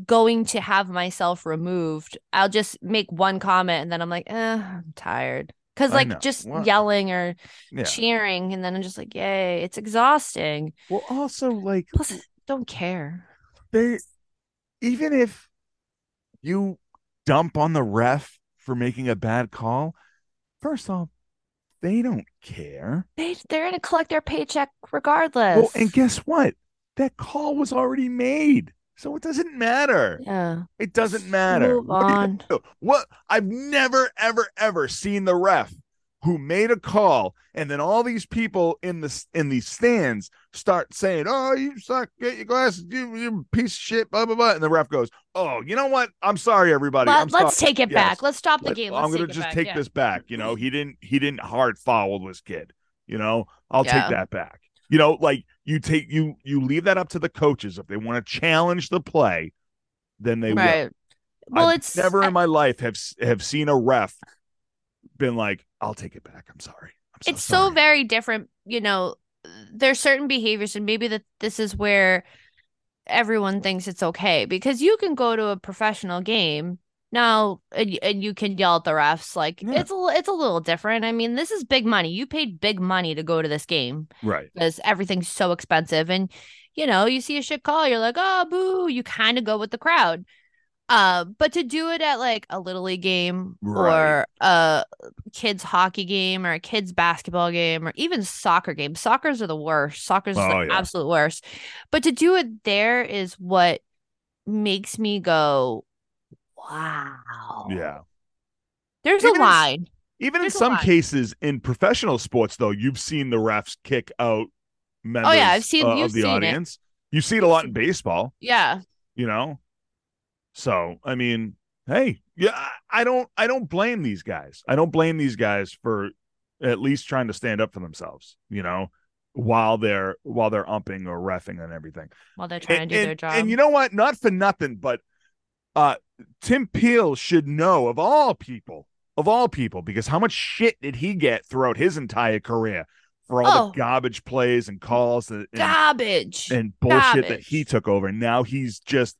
going to have myself removed, I'll just make one comment and then I'm like, eh, I'm tired. Cause like just Well, yelling or Yeah. cheering, and then I'm just like, yay, it's exhausting. Well, also like Plus, I don't care. they even if you dump on the ref for making a bad call, first off, they don't care. They they're gonna collect their paycheck regardless. Well, and guess what? That call was already made. So it doesn't matter. yeah, It doesn't matter. move What on. What I've never, ever, ever seen the ref who made a call and then all these people in the in these stands start saying, "Oh, you suck! Get your glasses, you, you piece of shit!" Blah blah blah. And the ref goes, "Oh, you know what? I'm sorry, everybody. I'm Let, us take it Yes. back. Let's stop the Let- game. I'm gonna take it just back. take Yeah. this back. You know, he didn't he didn't hard foul this kid. You know, I'll Yeah. take that back. You know, like you take you you leave that up to the coaches if they want to challenge the play, then they will. Right. Well, I've it's never in my life have have seen a ref been like, "I'll take it back. I'm sorry. I'm so it's so very different you know there's certain behaviors and maybe that this is where everyone thinks it's okay because you can go to a professional game now and, and you can yell at the refs like Yeah. it's a it's a little different i mean this is big money you paid big money to go to this game right. because everything's so expensive and you know you see a shit call you're like oh boo you kind of go with the crowd uh but to do it at like a little league game Right. or a kids hockey game or a kids basketball game or even soccer game soccer's are the worst soccer's Oh, the yeah. absolute worst but to do it there is what makes me go wow Yeah. there's Even a line Even in There's a some line. cases in professional sports, though, you've seen the refs kick out members Oh, yeah. I've seen- uh, you've of the seen it. audience. You see it a lot in baseball. yeah you know so i mean hey yeah I- i don't i don't blame these guys i don't blame these guys for at least trying to stand up for themselves you know while they're while they're umping or refing and everything while they're trying and, to do and- their job and you know what not for nothing but uh tim peel should know of all people of all people because how much shit did he get throughout his entire career for all Oh. the garbage plays and calls and, and garbage and bullshit that he took over. Now he's just.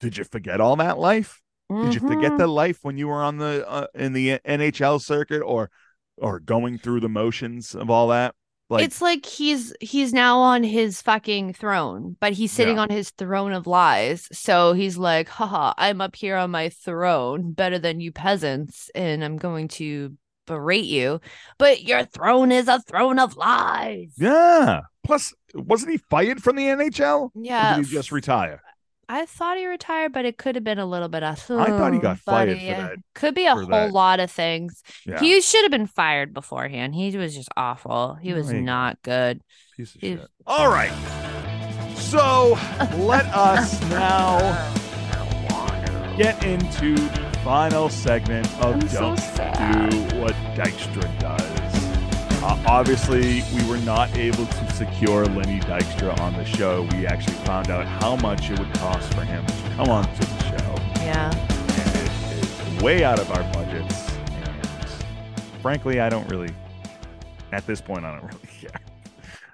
Did you forget all that life? Did you forget Mhm. the life when you were on the uh, in the NHL circuit or or going through the motions of all that? Like it's like he's he's now on his fucking throne, but he's sitting Yeah. on his throne of lies. So he's like, haha, I'm up here on my throne, better than you peasants, and I'm going to berate you. But your throne is a throne of lies. yeah. Plus, wasn't he fired from the NHL? Or Yeah. did he just retire? I thought he retired, but it could have been a little bit of I thought he got "Hmm, fired for that- Could be a whole that. lot of things. Yeah. He should have been fired beforehand. He was just awful. He was There not good. Piece of he's- shit. All right. So let us *laughs* now get into the final segment of I'm Don't sad. Do What Dykstra Does. Uh, obviously, we were not able to secure Lenny Dykstra on the show. We actually found out how much it would cost for him to come on to the show. Yeah. And it is way out of our budgets. And frankly, I don't really, at this point, I don't *laughs* really care.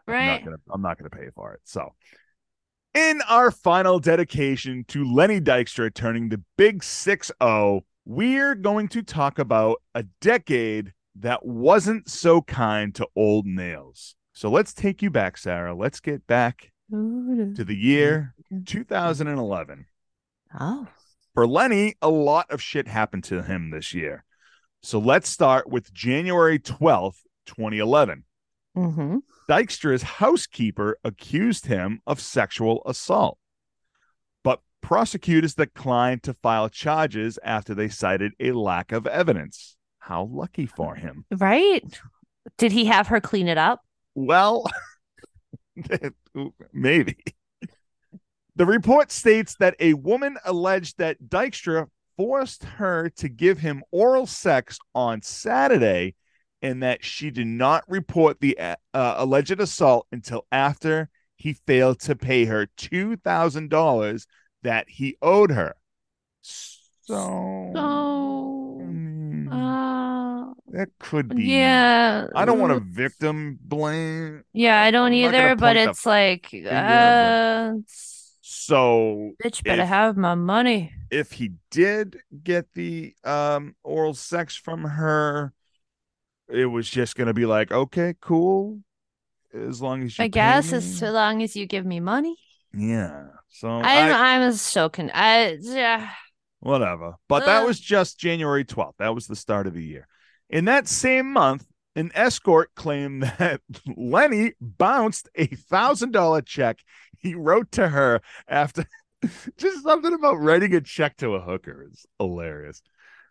Right. I'm not gonna pay for it. So in our final dedication to Lenny Dykstra turning the big 6-0, we're going to talk about a decade that wasn't so kind to old nails. So let's take you back, Sarah. Let's get back to the year 2011. Oh. For Lenny, a lot of shit happened to him this year. So let's start with January 12th, 2011. Mm-hmm. Dykstra's housekeeper accused him of sexual assault. But prosecutors declined to file charges after they cited a lack of evidence. How lucky for him. Right? Did he have her clean it up? Well, *laughs* maybe. The report states that a woman alleged that Dykstra forced her to give him oral sex on Saturday and that she did not report the uh, alleged assault until after he failed to pay her $2,000 that he owed her. So, Oh. That could be. yeah. I don't want to victim blame. Yeah, I don't either, but it's like, uh, So Bitch better if- have my money. if he did get the um oral sex from her, it was just gonna be like, okay, cool. As long as you I guess me. as long as you give me money. yeah. So I'm I, I'm so con I yeah. whatever. But that was just January 12th. That was the start of the year. In that same month, an escort claimed *laughs* that Lenny bounced a thousand dollar check he wrote to her after *laughs* just something about writing a check to a hooker is hilarious.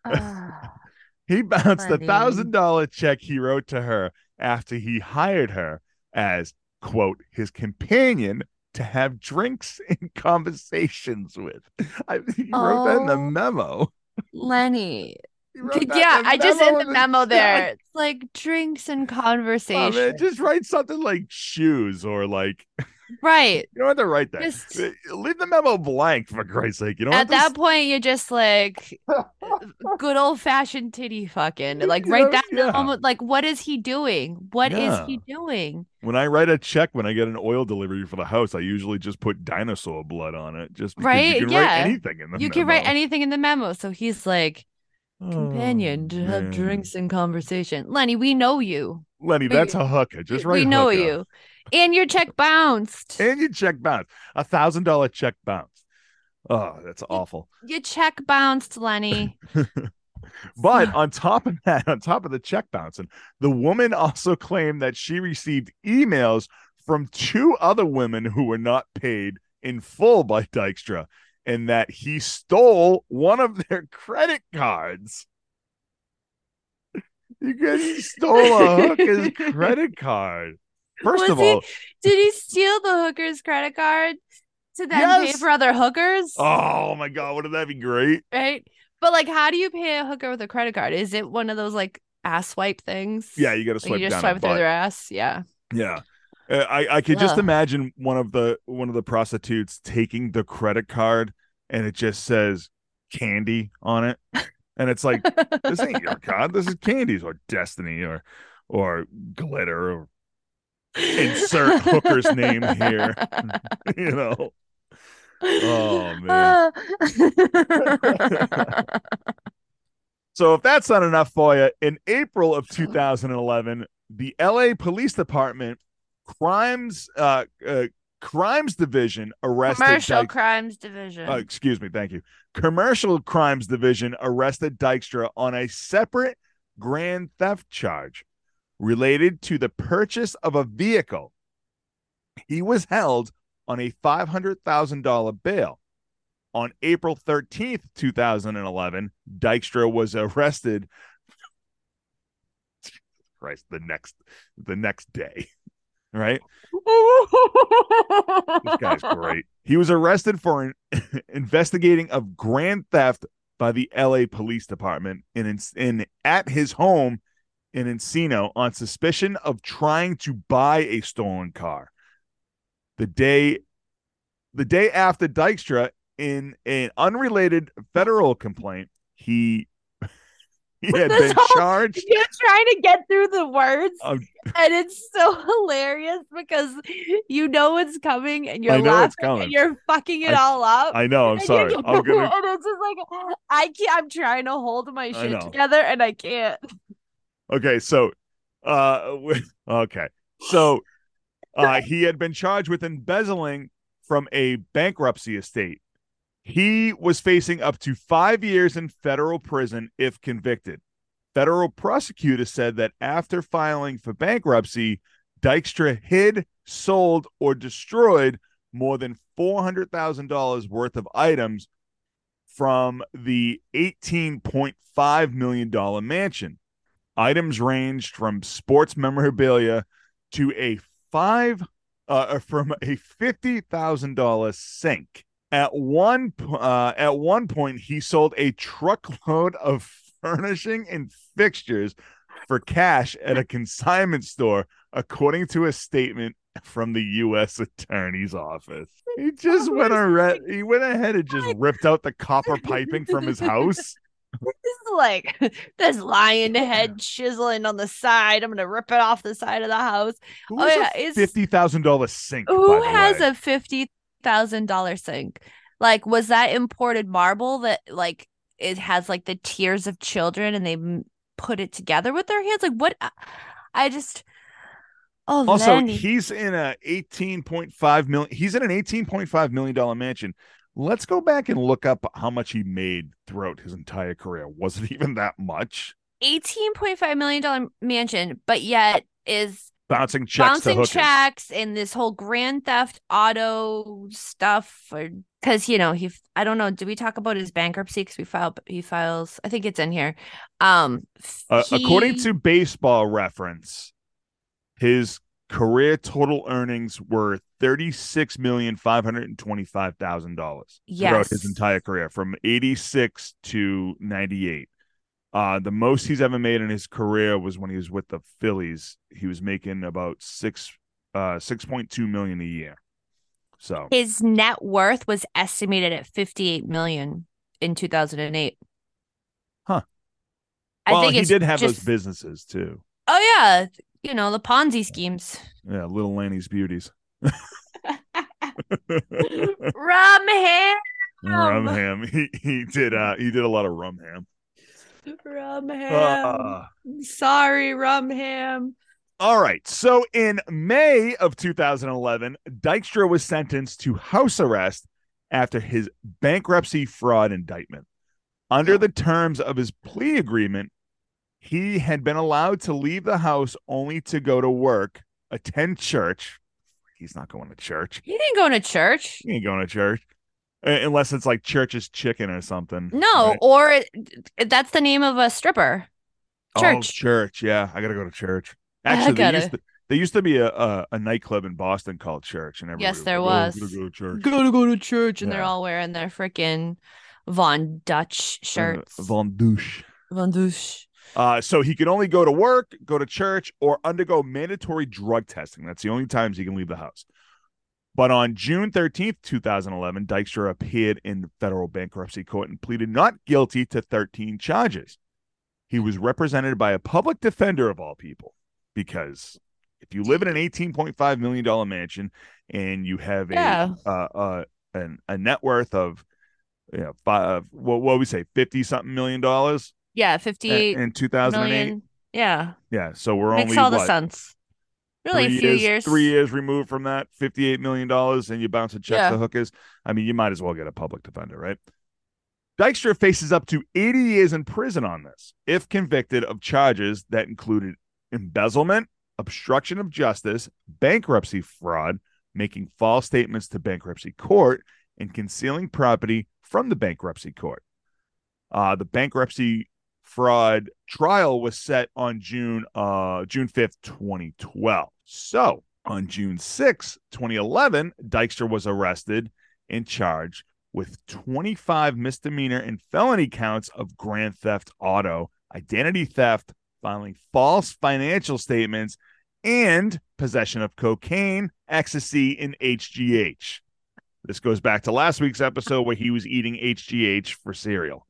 Ah, *laughs* He bounced a thousand dollar check he wrote to her after he hired her as quote his companion to have drinks and conversations with. I, he wrote that in the Oh. memo. Lenny. Yeah, I just in the memo there. It's like drinks and Oh, conversation. man, just write something like shoes or like *laughs* right. you don't have to write that. Just- Leave the memo blank for Christ's sake. You don't At to that point, you're just like *laughs* good old fashioned titty fucking. Like You know, down yeah. the. Like, what is he doing? What is he doing? when I write a check when I get an oil delivery for the house, I usually just put dinosaur blood on it, just because Right, you can yeah. write anything in the You can write anything in the memo. So he's like, companion Oh, to have oh, man. drinks and conversation. Lenny, we know you. Lenny, we- that's a hooker. Just write we know hooker. you. And your check bounced. And your check bounced. A thousand dollar check bounced. Oh, that's awful. Your check bounced, Lenny. *laughs* But on top of that, on top of the check bouncing, the woman also claimed that she received emails from two other women who were not paid in full by Dykstra and that he stole one of their *laughs* credit cards. Because he stole a hooker's *laughs* credit card. First Was of he- all, Did he steal the hooker's credit card to then pay for other hookers? oh my god, wouldn't that be great? Right? But like, how do you pay a hooker with a credit card? Is it one of those like ass swipe things? Yeah, you got to Like, swipe you just swipe through butt. their ass. Yeah. Yeah. Uh, I I could just imagine one of the one of the prostitutes taking the credit card and it just says candy on it. And it's like this ain't your *laughs* card. This is candies or destiny or or glitter or insert hooker's name here. *laughs* you know. Oh man. *laughs* So if that's not enough for you, in April of 2011, the LA Police Department crimes uh, uh crimes division arrested Commercial Dyke- crimes division. uh, excuse me, thank you. Commercial crimes division arrested Dykstra on a separate grand theft charge related to the purchase of a vehicle. He was held on a $500,000 bail. On April 13th, 2011, Dykstra was arrested *laughs* Christ, the next the next day. Right? *laughs* This guy's great. He was arrested for an *laughs* investigating of grand theft by the LA Police Department in, in at his home in Encino on suspicion of trying to buy a stolen car. The day the day after Dykstra in an unrelated federal complaint, he he had been whole- charged. *laughs* You're trying to get through the words, Um, and it's so hilarious because you know it's coming, and you're laughing, and you're fucking it I- all up. I know, I'm sorry. I'm gonna *laughs* and it's just like I can't. I'm trying to hold my shit together, and I can't. Okay, so uh *laughs* okay. So uh he had been charged with embezzling from a bankruptcy estate. He was facing up to 5 years in federal prison if convicted. Federal prosecutors said that after filing for bankruptcy, Dykstra hid, sold, or destroyed more than $400,000 worth of items from the $18.5 million mansion. Items ranged from sports memorabilia to a five uh from a fifty thousand dollar sink. At one uh, at one point, he sold a truckload of furnishing and fixtures for cash at a consignment store, according to a statement from the U.S. Attorney's Office. He just went ahead. He went ahead and just *laughs* ripped out the copper piping from his house. This is like this lion head chiseling on the side. I'm gonna rip it off the side of the house. Who Oh, has yeah, a fifty thousand dollar sink? Who has way? a fifty thousand dollar sink. Like, was that imported marble that like it has like the tears of children and they m- put it together with their hands? Like, what? I just. Oh, Also, Lenny. he's in a 18.5 million. He's in an 18.5 million dollar mansion. Let's go back and look up how much he made throughout his entire career. Was it *laughs* even that much? eighteen point five million dollar mansion, but yet is Bouncing checks bouncing checks and this whole Grand Theft Auto stuff, or because you know he, I don't know. Did we talk about his bankruptcy? Because we filed, he files. I think it's in here. Um, Uh, according to Baseball Reference, his career total earnings were thirty-six million five hundred and twenty-five thousand dollars throughout his entire career, from eighty-six to ninety-eight. Uh, the most he's ever made in his career was when he was with the Phillies. He was making about six, uh, six point two million a year. So his net worth was estimated at fifty eight million in two thousand and eight. Huh. I well, think he did have just, those businesses too. Oh yeah, you know the Ponzi schemes. Yeah, little Lanny's beauties. *laughs* *laughs* Rum ham. rum ham. He he did uh he did a lot of rum ham. Rum ham. Uh, Sorry, rum ham. all right. So in May of 2011, Dykstra was sentenced to house arrest after his bankruptcy fraud indictment. Under the terms of his plea agreement, he had been allowed to leave the house only to go to work, attend church. He's not going to church. He didn't go to church. He ain't going to church. Uh, Unless it's like church's chicken or something. No, right? or it, that's the name of a stripper. Oh, Church. church. Yeah, I gotta go to church. Actually, there used, to, there used to be a, a a nightclub in Boston called Church, and everybody Yes, there was. Oh, gonna go to church. Gotta go to church, and they're all wearing their freaking Von Dutch shirts. Uh, Von douche. Von Dutch. Uh, so he can only go to work, go to church, or undergo mandatory drug testing. That's the only times he can leave the house. But on June 13th, 2011, Dykstra appeared in federal bankruptcy court and pleaded not guilty to 13 charges. He was represented by a public defender of all people, because if you live in an $18.5 million mansion and you have a uh, uh, an, a net worth of you know, five, what, what we say, 50 something million dollars Yeah, in, fifty-eight in 2008. million. Yeah, Yeah, so we're makes only all the what, sense. Really, three a few years, years. three years removed from that, fifty-eight million dollars, and you bounce a check Yeah. to hookers. I mean, you might as well get a public defender, right? Dykstra faces up to 80 years in prison on this, if convicted of charges that included embezzlement, obstruction of justice, bankruptcy fraud, making false statements to bankruptcy court, and concealing property from the bankruptcy court. Uh, the bankruptcy fraud trial was set on June uh June 5th, 2012. So on June 6th, 2011, Dykstra was arrested and charged with 25 misdemeanor and felony counts of grand theft auto, identity theft, filing false financial statements, and possession of cocaine, ecstasy, and HGH. This goes back to last week's episode where he was eating HGH for cereal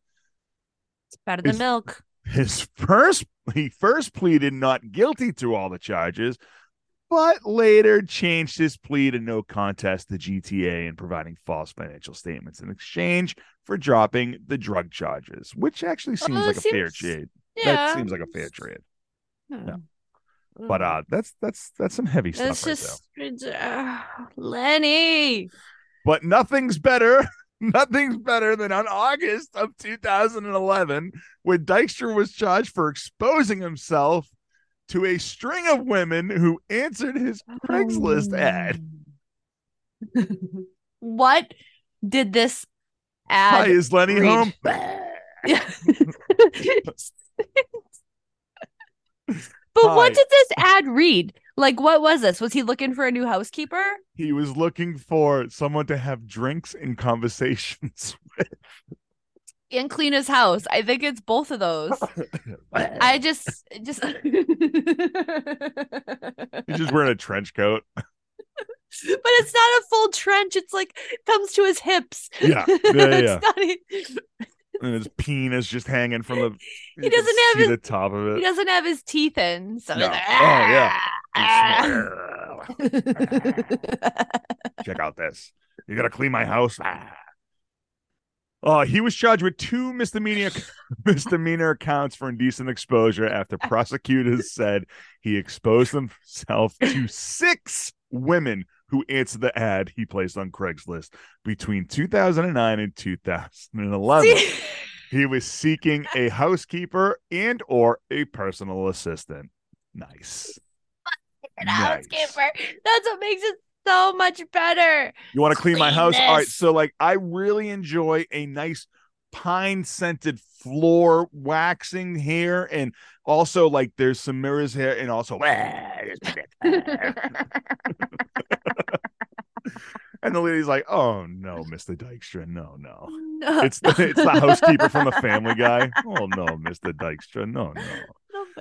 It's better than Is- milk. his first he first pleaded not guilty to all the charges but later changed his plea to no contest to GTA and providing false financial statements in exchange for dropping the drug charges, which actually seems Oh, like a fair trade. Yeah, That seems like a fair trade. Yeah. But uh that's that's that's some heavy stuff it's right just it's, uh, Lenny. But nothing's better. *laughs* Nothing's better than on August of 2011 when Dykstra was charged for exposing himself to a string of women who answered his oh. Craigslist ad. what did this Hi, ad? is Lenny read? home? but Hi. what did this ad *laughs* *laughs* read? Like, what was this? Was he looking for a new housekeeper? He was looking for someone to have drinks and conversations *laughs* with. And clean his house. I think it's both of those. *laughs* I just, just. *laughs* He's just wearing a trench coat. but it's not a full trench. It's like comes to his hips. Yeah, yeah, It's yeah. not And his penis just hanging from the. He doesn't have his- the top of it. he doesn't have his teeth in. So No. like, Oh, yeah. Ah! "Ah, *laughs* Check out this. You got to clean my house. Ah. Uh, he was charged with two misdemeanor *laughs* misdemeanor counts for indecent exposure after prosecutors said he exposed himself to six women who answered the ad he placed on Craigslist between 2009 and 2011. See? he was seeking a housekeeper and or a personal assistant. Nice. Nice. housekeeper. That's what makes it so much better. You want to clean my house? All right. So, like, I really enjoy a nice pine scented floor waxing here. And also, like, there's some mirrors here. And also, *laughs* and the lady's like, oh, no, Mr. Dykstra. No, no. no, It's the, it's the housekeeper from the family guy. *laughs* Oh, no, Mr. Dykstra. No, no.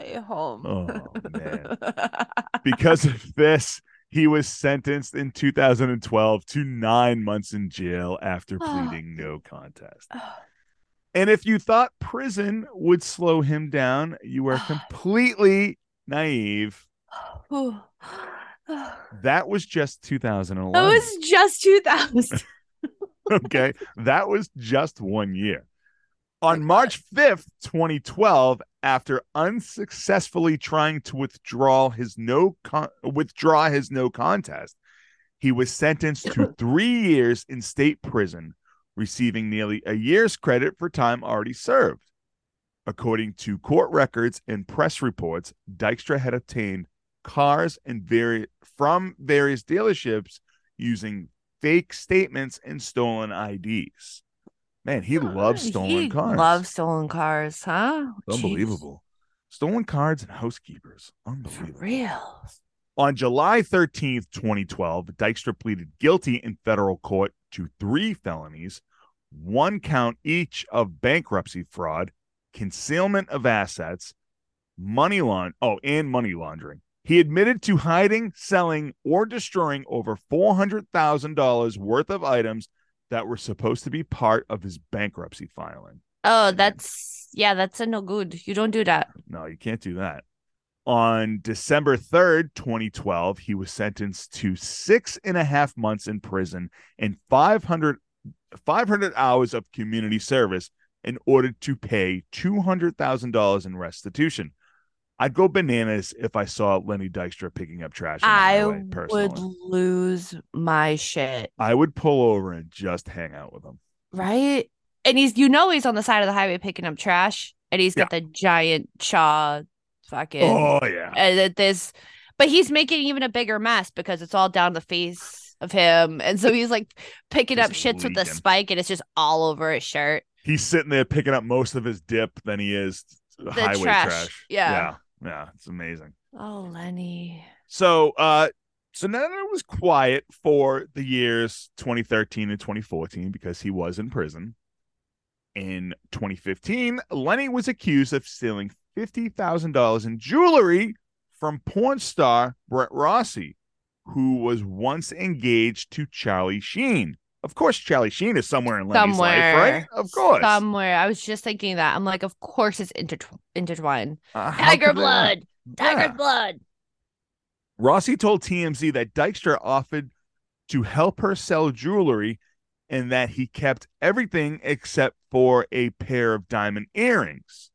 Home. Oh, man. *laughs* because of this, he was sentenced in 2012 to nine months in jail after Oh. pleading no contest. Ah. And if you thought prison would slow him down, you were ah. completely naive. *sighs* That was just 2011. That was just 2000. *laughs* okay. That was just one year. On March 5th, 2012, after unsuccessfully trying to withdraw his no con- withdraw his no contest, he was sentenced to *laughs* 3 years in state prison, receiving nearly a year's credit for time already served. According to court records and press reports, Dykstra had obtained cars and vari- from various dealerships using fake statements and stolen IDs. Man, he oh, loves stolen cars. he cars. Loves stolen cars, huh? Unbelievable. Stolen cards and housekeepers. Jeez, For Unbelievable. real. On July 13th, 2012, Dykstra pleaded guilty in federal court to three felonies, one count each of bankruptcy fraud, concealment of assets, money laund oh, and money laundering. He admitted to hiding, selling, or destroying over $400,000 worth of items that were supposed to be part of his bankruptcy filing. Oh, that's yeah, that's a no good. You don't do that. No, you can't do that. On December 3rd, 2012, he was sentenced to six and a half months in prison and 500, 500 hours of community service in order to pay $200,000 in restitution. I'd go bananas if I saw Lenny Dykstra picking up trash. I highway, would lose my shit. I would pull over and just hang out with him. Right? And he's you know he's on the side of the highway picking up trash and he's got the giant chaw fucking Oh, yeah. Uh, and this but he's making even a bigger mess because it's all down the face of him and so he's like picking up shits with the spike and it's just all over his shirt He's sitting there picking up most of his dip than he is highway trash. trash. Yeah. Yeah. Yeah. It's amazing. oh lenny So uh so it was quiet for the years 2013 and 2014 because he was in prison. In 2015, Lenny was accused of stealing $50,000 in jewelry from porn star Brett Rossi, who was once engaged to Charlie Sheen. Of course, Charlie Sheen is somewhere in Lenny's life, right? Of course. somewhere i was just thinking that i'm like of course it's intertw- intertwined Uh, tiger blood tiger Yeah. blood Rossi told TMZ that Dykstra offered to help her sell jewelry and that he kept everything except for a pair of diamond earrings.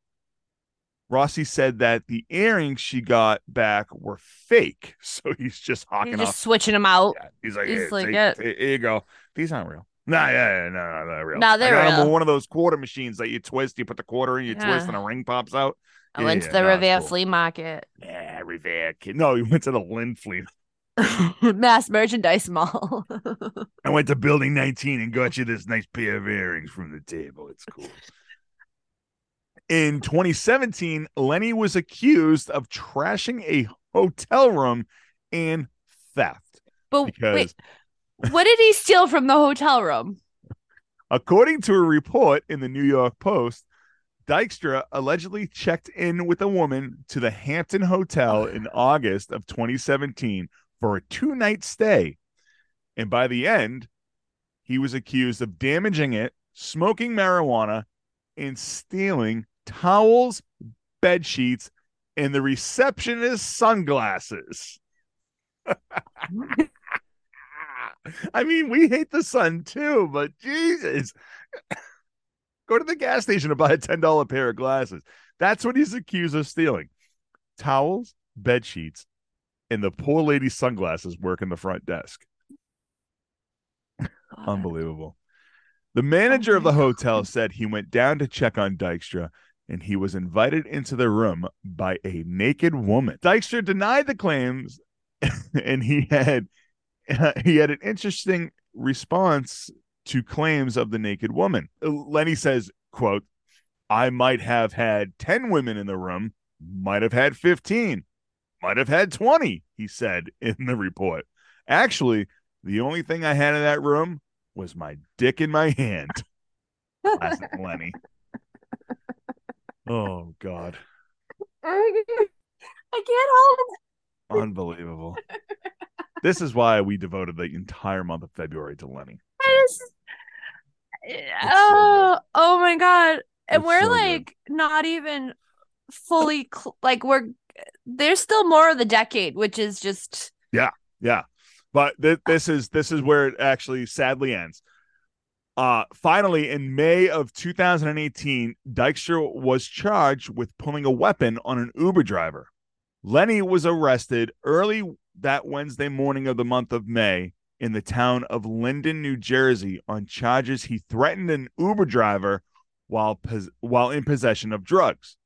Rossi said that the earrings she got back were fake. *laughs* So he's just hawking He's just off. switching them out Yeah, he's like, he's "Here, like, take- yeah. here you go. These aren't real. Nah, yeah, yeah, no, no, they're real. No, they're I got real. one of those quarter machines that you twist, you put the quarter in, you twist, and a ring pops out. i Yeah, went to the no, revere cool. flea market Yeah, Revere kid. No, he went to the Lynn Flea *laughs* *laughs* mass merchandise mall I went to building 19 and got you this nice pair of earrings from the table. It's cool. In 2017, Lenny was accused of trashing a hotel room and theft. but Because wait what did he steal from the hotel room according to a report in the New York Post, Dykstra allegedly checked in with a woman to the Hampton Hotel *sighs* in August of 2017 for a two night stay. And by the end, he was accused of damaging it, smoking marijuana, and stealing towels, bed sheets, and the receptionist's sunglasses. *laughs* *laughs* I mean, we hate the sun too, but Jesus. *coughs* Go to the gas station and buy a $10 pair of glasses. That's what he's accused of stealing. Towels, bed sheets, and the poor lady's sunglasses working the front desk. Unbelievable. The manager of the hotel said he went down to check on Dykstra and he was invited into the room by a naked woman. Dykstra denied the claims *laughs* and he had *laughs* he had an interesting response to claims of the naked woman. Lenny says, quote, I might have had 10 women in the room, might have had 15, might have had 20, he said in the report. Actually, the only thing I had in that room was my dick in my hand. *laughs* Classic Lenny. Oh God. I can't hold it. Unbelievable. this is why we devoted the entire month of February to Lenny. Just- oh, oh my god. And It's we're so good. like not even fully cl- like we're there's still more of the decade, which is just yeah, Yeah. But th- this is this is where it actually sadly ends. Uh finally in May of 2018, Dykstra was charged with pulling a weapon on an Uber driver. Lenny was arrested early that Wednesday morning of the month of May in the town of Linden, New Jersey on charges he threatened an Uber driver while pos- while in possession of drugs.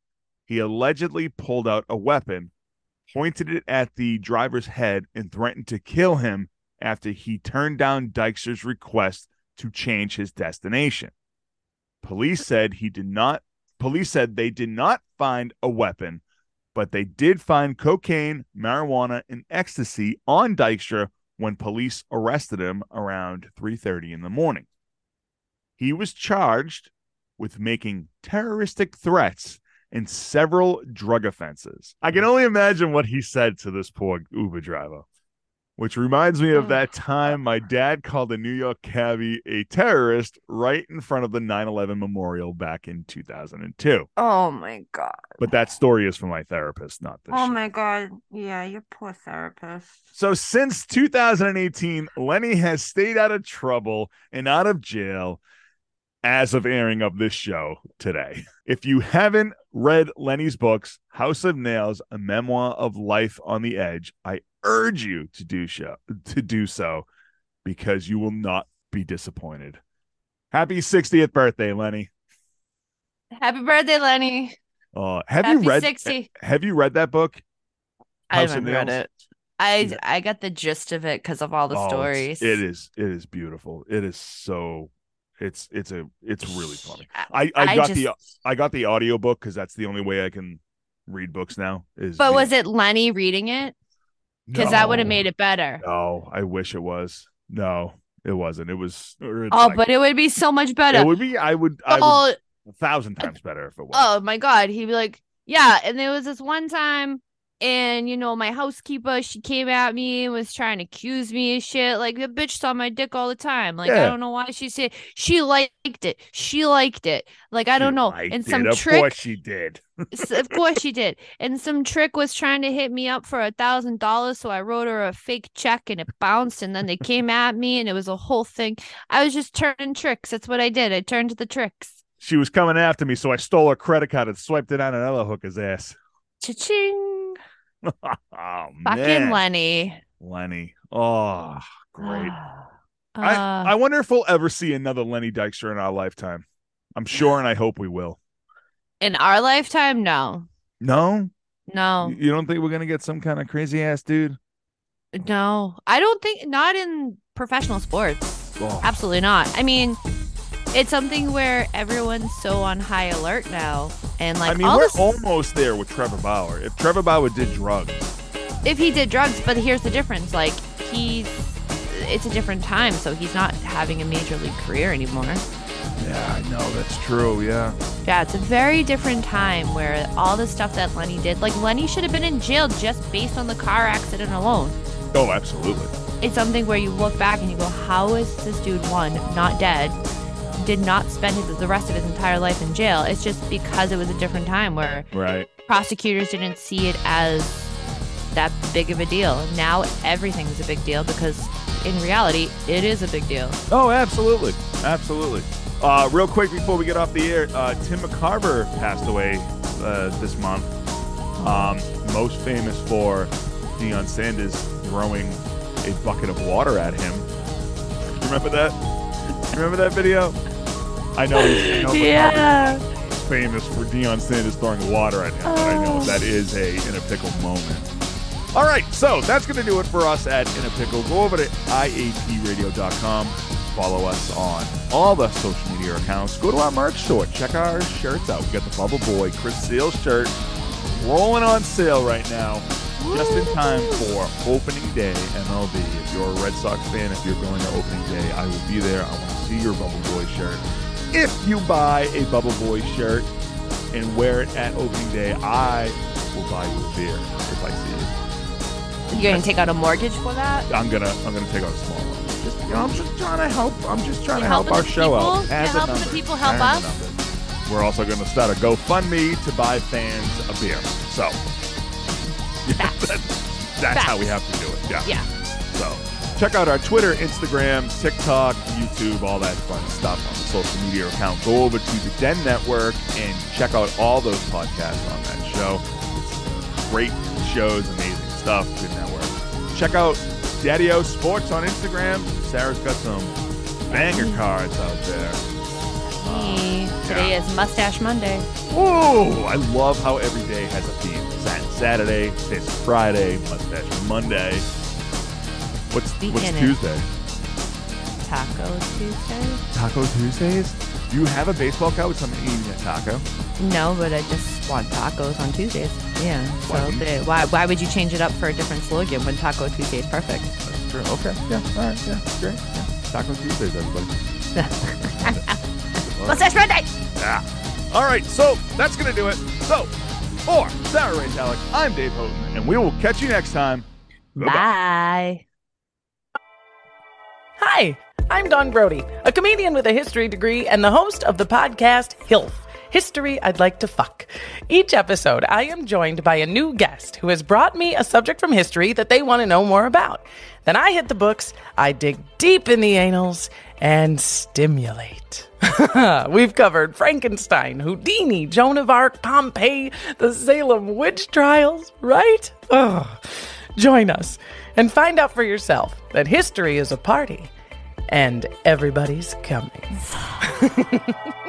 He allegedly pulled out a weapon pointed it at the driver's head and threatened to kill him after he turned down Dykstra's request to change his destination. Police said he did not police said they did not find a weapon, but they did find cocaine, marijuana, and ecstasy on Dykstra when police arrested him around 3:30 in the morning. He was charged with making terroristic threats and several drug offenses. I can mm. only imagine what he said to this poor Uber driver, which reminds me of oh. that time my dad called a New York cabbie a terrorist right in front of the 9 11 memorial back in 2002. oh my god. But that story is from my therapist, not this. Oh shit. my god. Yeah, your poor therapist. So since 2018, Lenny has stayed out of trouble and out of jail as of airing of this show today. If you haven't read Lenny's books, House of Nails, a memoir of life on the edge, I urge you to do so to do so because you will not be disappointed. Happy 60th birthday, Lenny. Happy birthday, Lenny. Uh, have Happy you read 60. have you read that book? I House of haven't read it. I Yeah. I got the gist of it because of all the Oh, stories. It is it is beautiful. It is so it's it's a it's really funny. I- I I, got just- the I got the audiobook because that's the only way I can read books now. Is But the- was it Lenny reading it? Because that would have made it better. No, I wish it was. No, it wasn't. It was. Oh, like- but it would be so much better. it would be. I would. I would oh, a thousand times better if it was. oh my god, he'd be like, yeah. And there was this one time, and you know, my housekeeper, she came at me and was trying to accuse me of shit. Like the bitch saw my dick all the time. Like I don't know why she said she liked it. She liked it. Like I don't know. liked And some Of trick course she did. Of course she did. *laughs* And some trick was trying to hit me up for a thousand dollars, so I wrote her a fake check and it bounced, and then they came at me and it was a whole thing. I was just turning tricks. That's what I did. I turned to the tricks. She was coming after me, so I stole her credit card and swiped it on another hooker's ass. Cha-ching. *laughs* oh Fucking Lenny. Lenny. Oh, great. *sighs* Uh, I, I wonder if we'll ever see another Lenny Dykstra in our lifetime. I'm *sighs* sure, and I hope we will. in our lifetime, no. No, No. you don't think we're gonna get some kind of crazy ass dude? No. I don't think not in professional sports. Oh, Absolutely not. I mean, it's something where everyone's so on high alert now. And like I mean, we're this almost there with Trevor Bauer. If Trevor Bauer did drugs, if he did drugs, but here's the difference. Like he's it's a different time, so he's not having a major league career anymore. yeah, I know that's true. Yeah, Yeah, it's a very different time where all the stuff that Lenny did, like Lenny should have been in jail just based on the car accident alone. oh, absolutely. It's something where you look back and you go, how is this dude one not dead? Did not spend his, the rest of his entire life in jail. It's just because it was a different time where Right. prosecutors didn't see it as that big of a deal. Now everything is a big deal because in reality, it is a big deal. Oh, absolutely, absolutely. Uh, real quick before we get off the air, uh, Tim McCarver passed away uh, this month. Um, most famous for Deion Sanders throwing a bucket of water at him. Remember that? Remember that video? I know. He's, Yeah. Famous for Deion Sanders throwing water at him, but I know that oh. is a in a pickle moment. All right, so that's going to do it for us at In a Pickle. Go over to IAPradio.com. Follow us on all the social media accounts. Go to our merch store. Check our shirts out. We got the Bubble Boy Chris Sale shirt rolling on sale right now, just in time for opening day MLB. If you're a Red Sox fan, if you're going to opening day, I will be there. I want to see your Bubble Boy shirt. If you buy a Bubble Boy shirt and wear it at opening day, I will buy you a beer if I see it. You're going to take out a mortgage for that? I'm gonna I'm gonna take out a small one. Just, you know, I'm just trying to help. I'm just trying You're to help our show out. people? As You're helping the people help As us? We're also going to start a GoFundMe to buy fans a beer. So *laughs* Facts. that's Facts. how we have to do it. Yeah. Yeah. So check out our Twitter, Instagram, TikTok, YouTube, all that fun stuff on the social media account. Go over to the Den Network and check out all those podcasts on that show. It's great shows, amazing stuff. Good network. Check out Daddy O Sports on Instagram. Sarah's got some banger cards out there. Me. Uh, today is Mustache Monday. Ooh, I love how every day has a theme. Sat- Saturday, it's Friday, Mustache Monday. What's The what's. Tuesday? Taco Tuesday? Taco Tuesdays? Do you have a baseball cap with something eating a taco? No, but I just want tacos on Tuesdays. Yeah. Why So they, why why would you change it up for a different slogan when Taco Tuesday is perfect? That's true. Okay. Yeah. All right. Yeah. Great. Yeah. Taco Tuesdays, everybody. *laughs* Mustache Monday. Yeah. All right. So that's gonna do it. So for Sarah Ray Talek, I'm Dave Houghton, and we will catch you next time. Bye-bye. Bye. Hi, I'm Don Brody, a comedian with a history degree and the host of the podcast HILF History I'd Like to Fuck. Each episode, I am joined by a new guest who has brought me a subject from history that they want to know more about. Then I hit the books, I dig deep in the annals, and stimulate. *laughs* We've covered Frankenstein, Houdini, Joan of Arc, Pompeii, the Salem witch trials, right? Join us and find out for yourself that history is a party and everybody's coming. *laughs*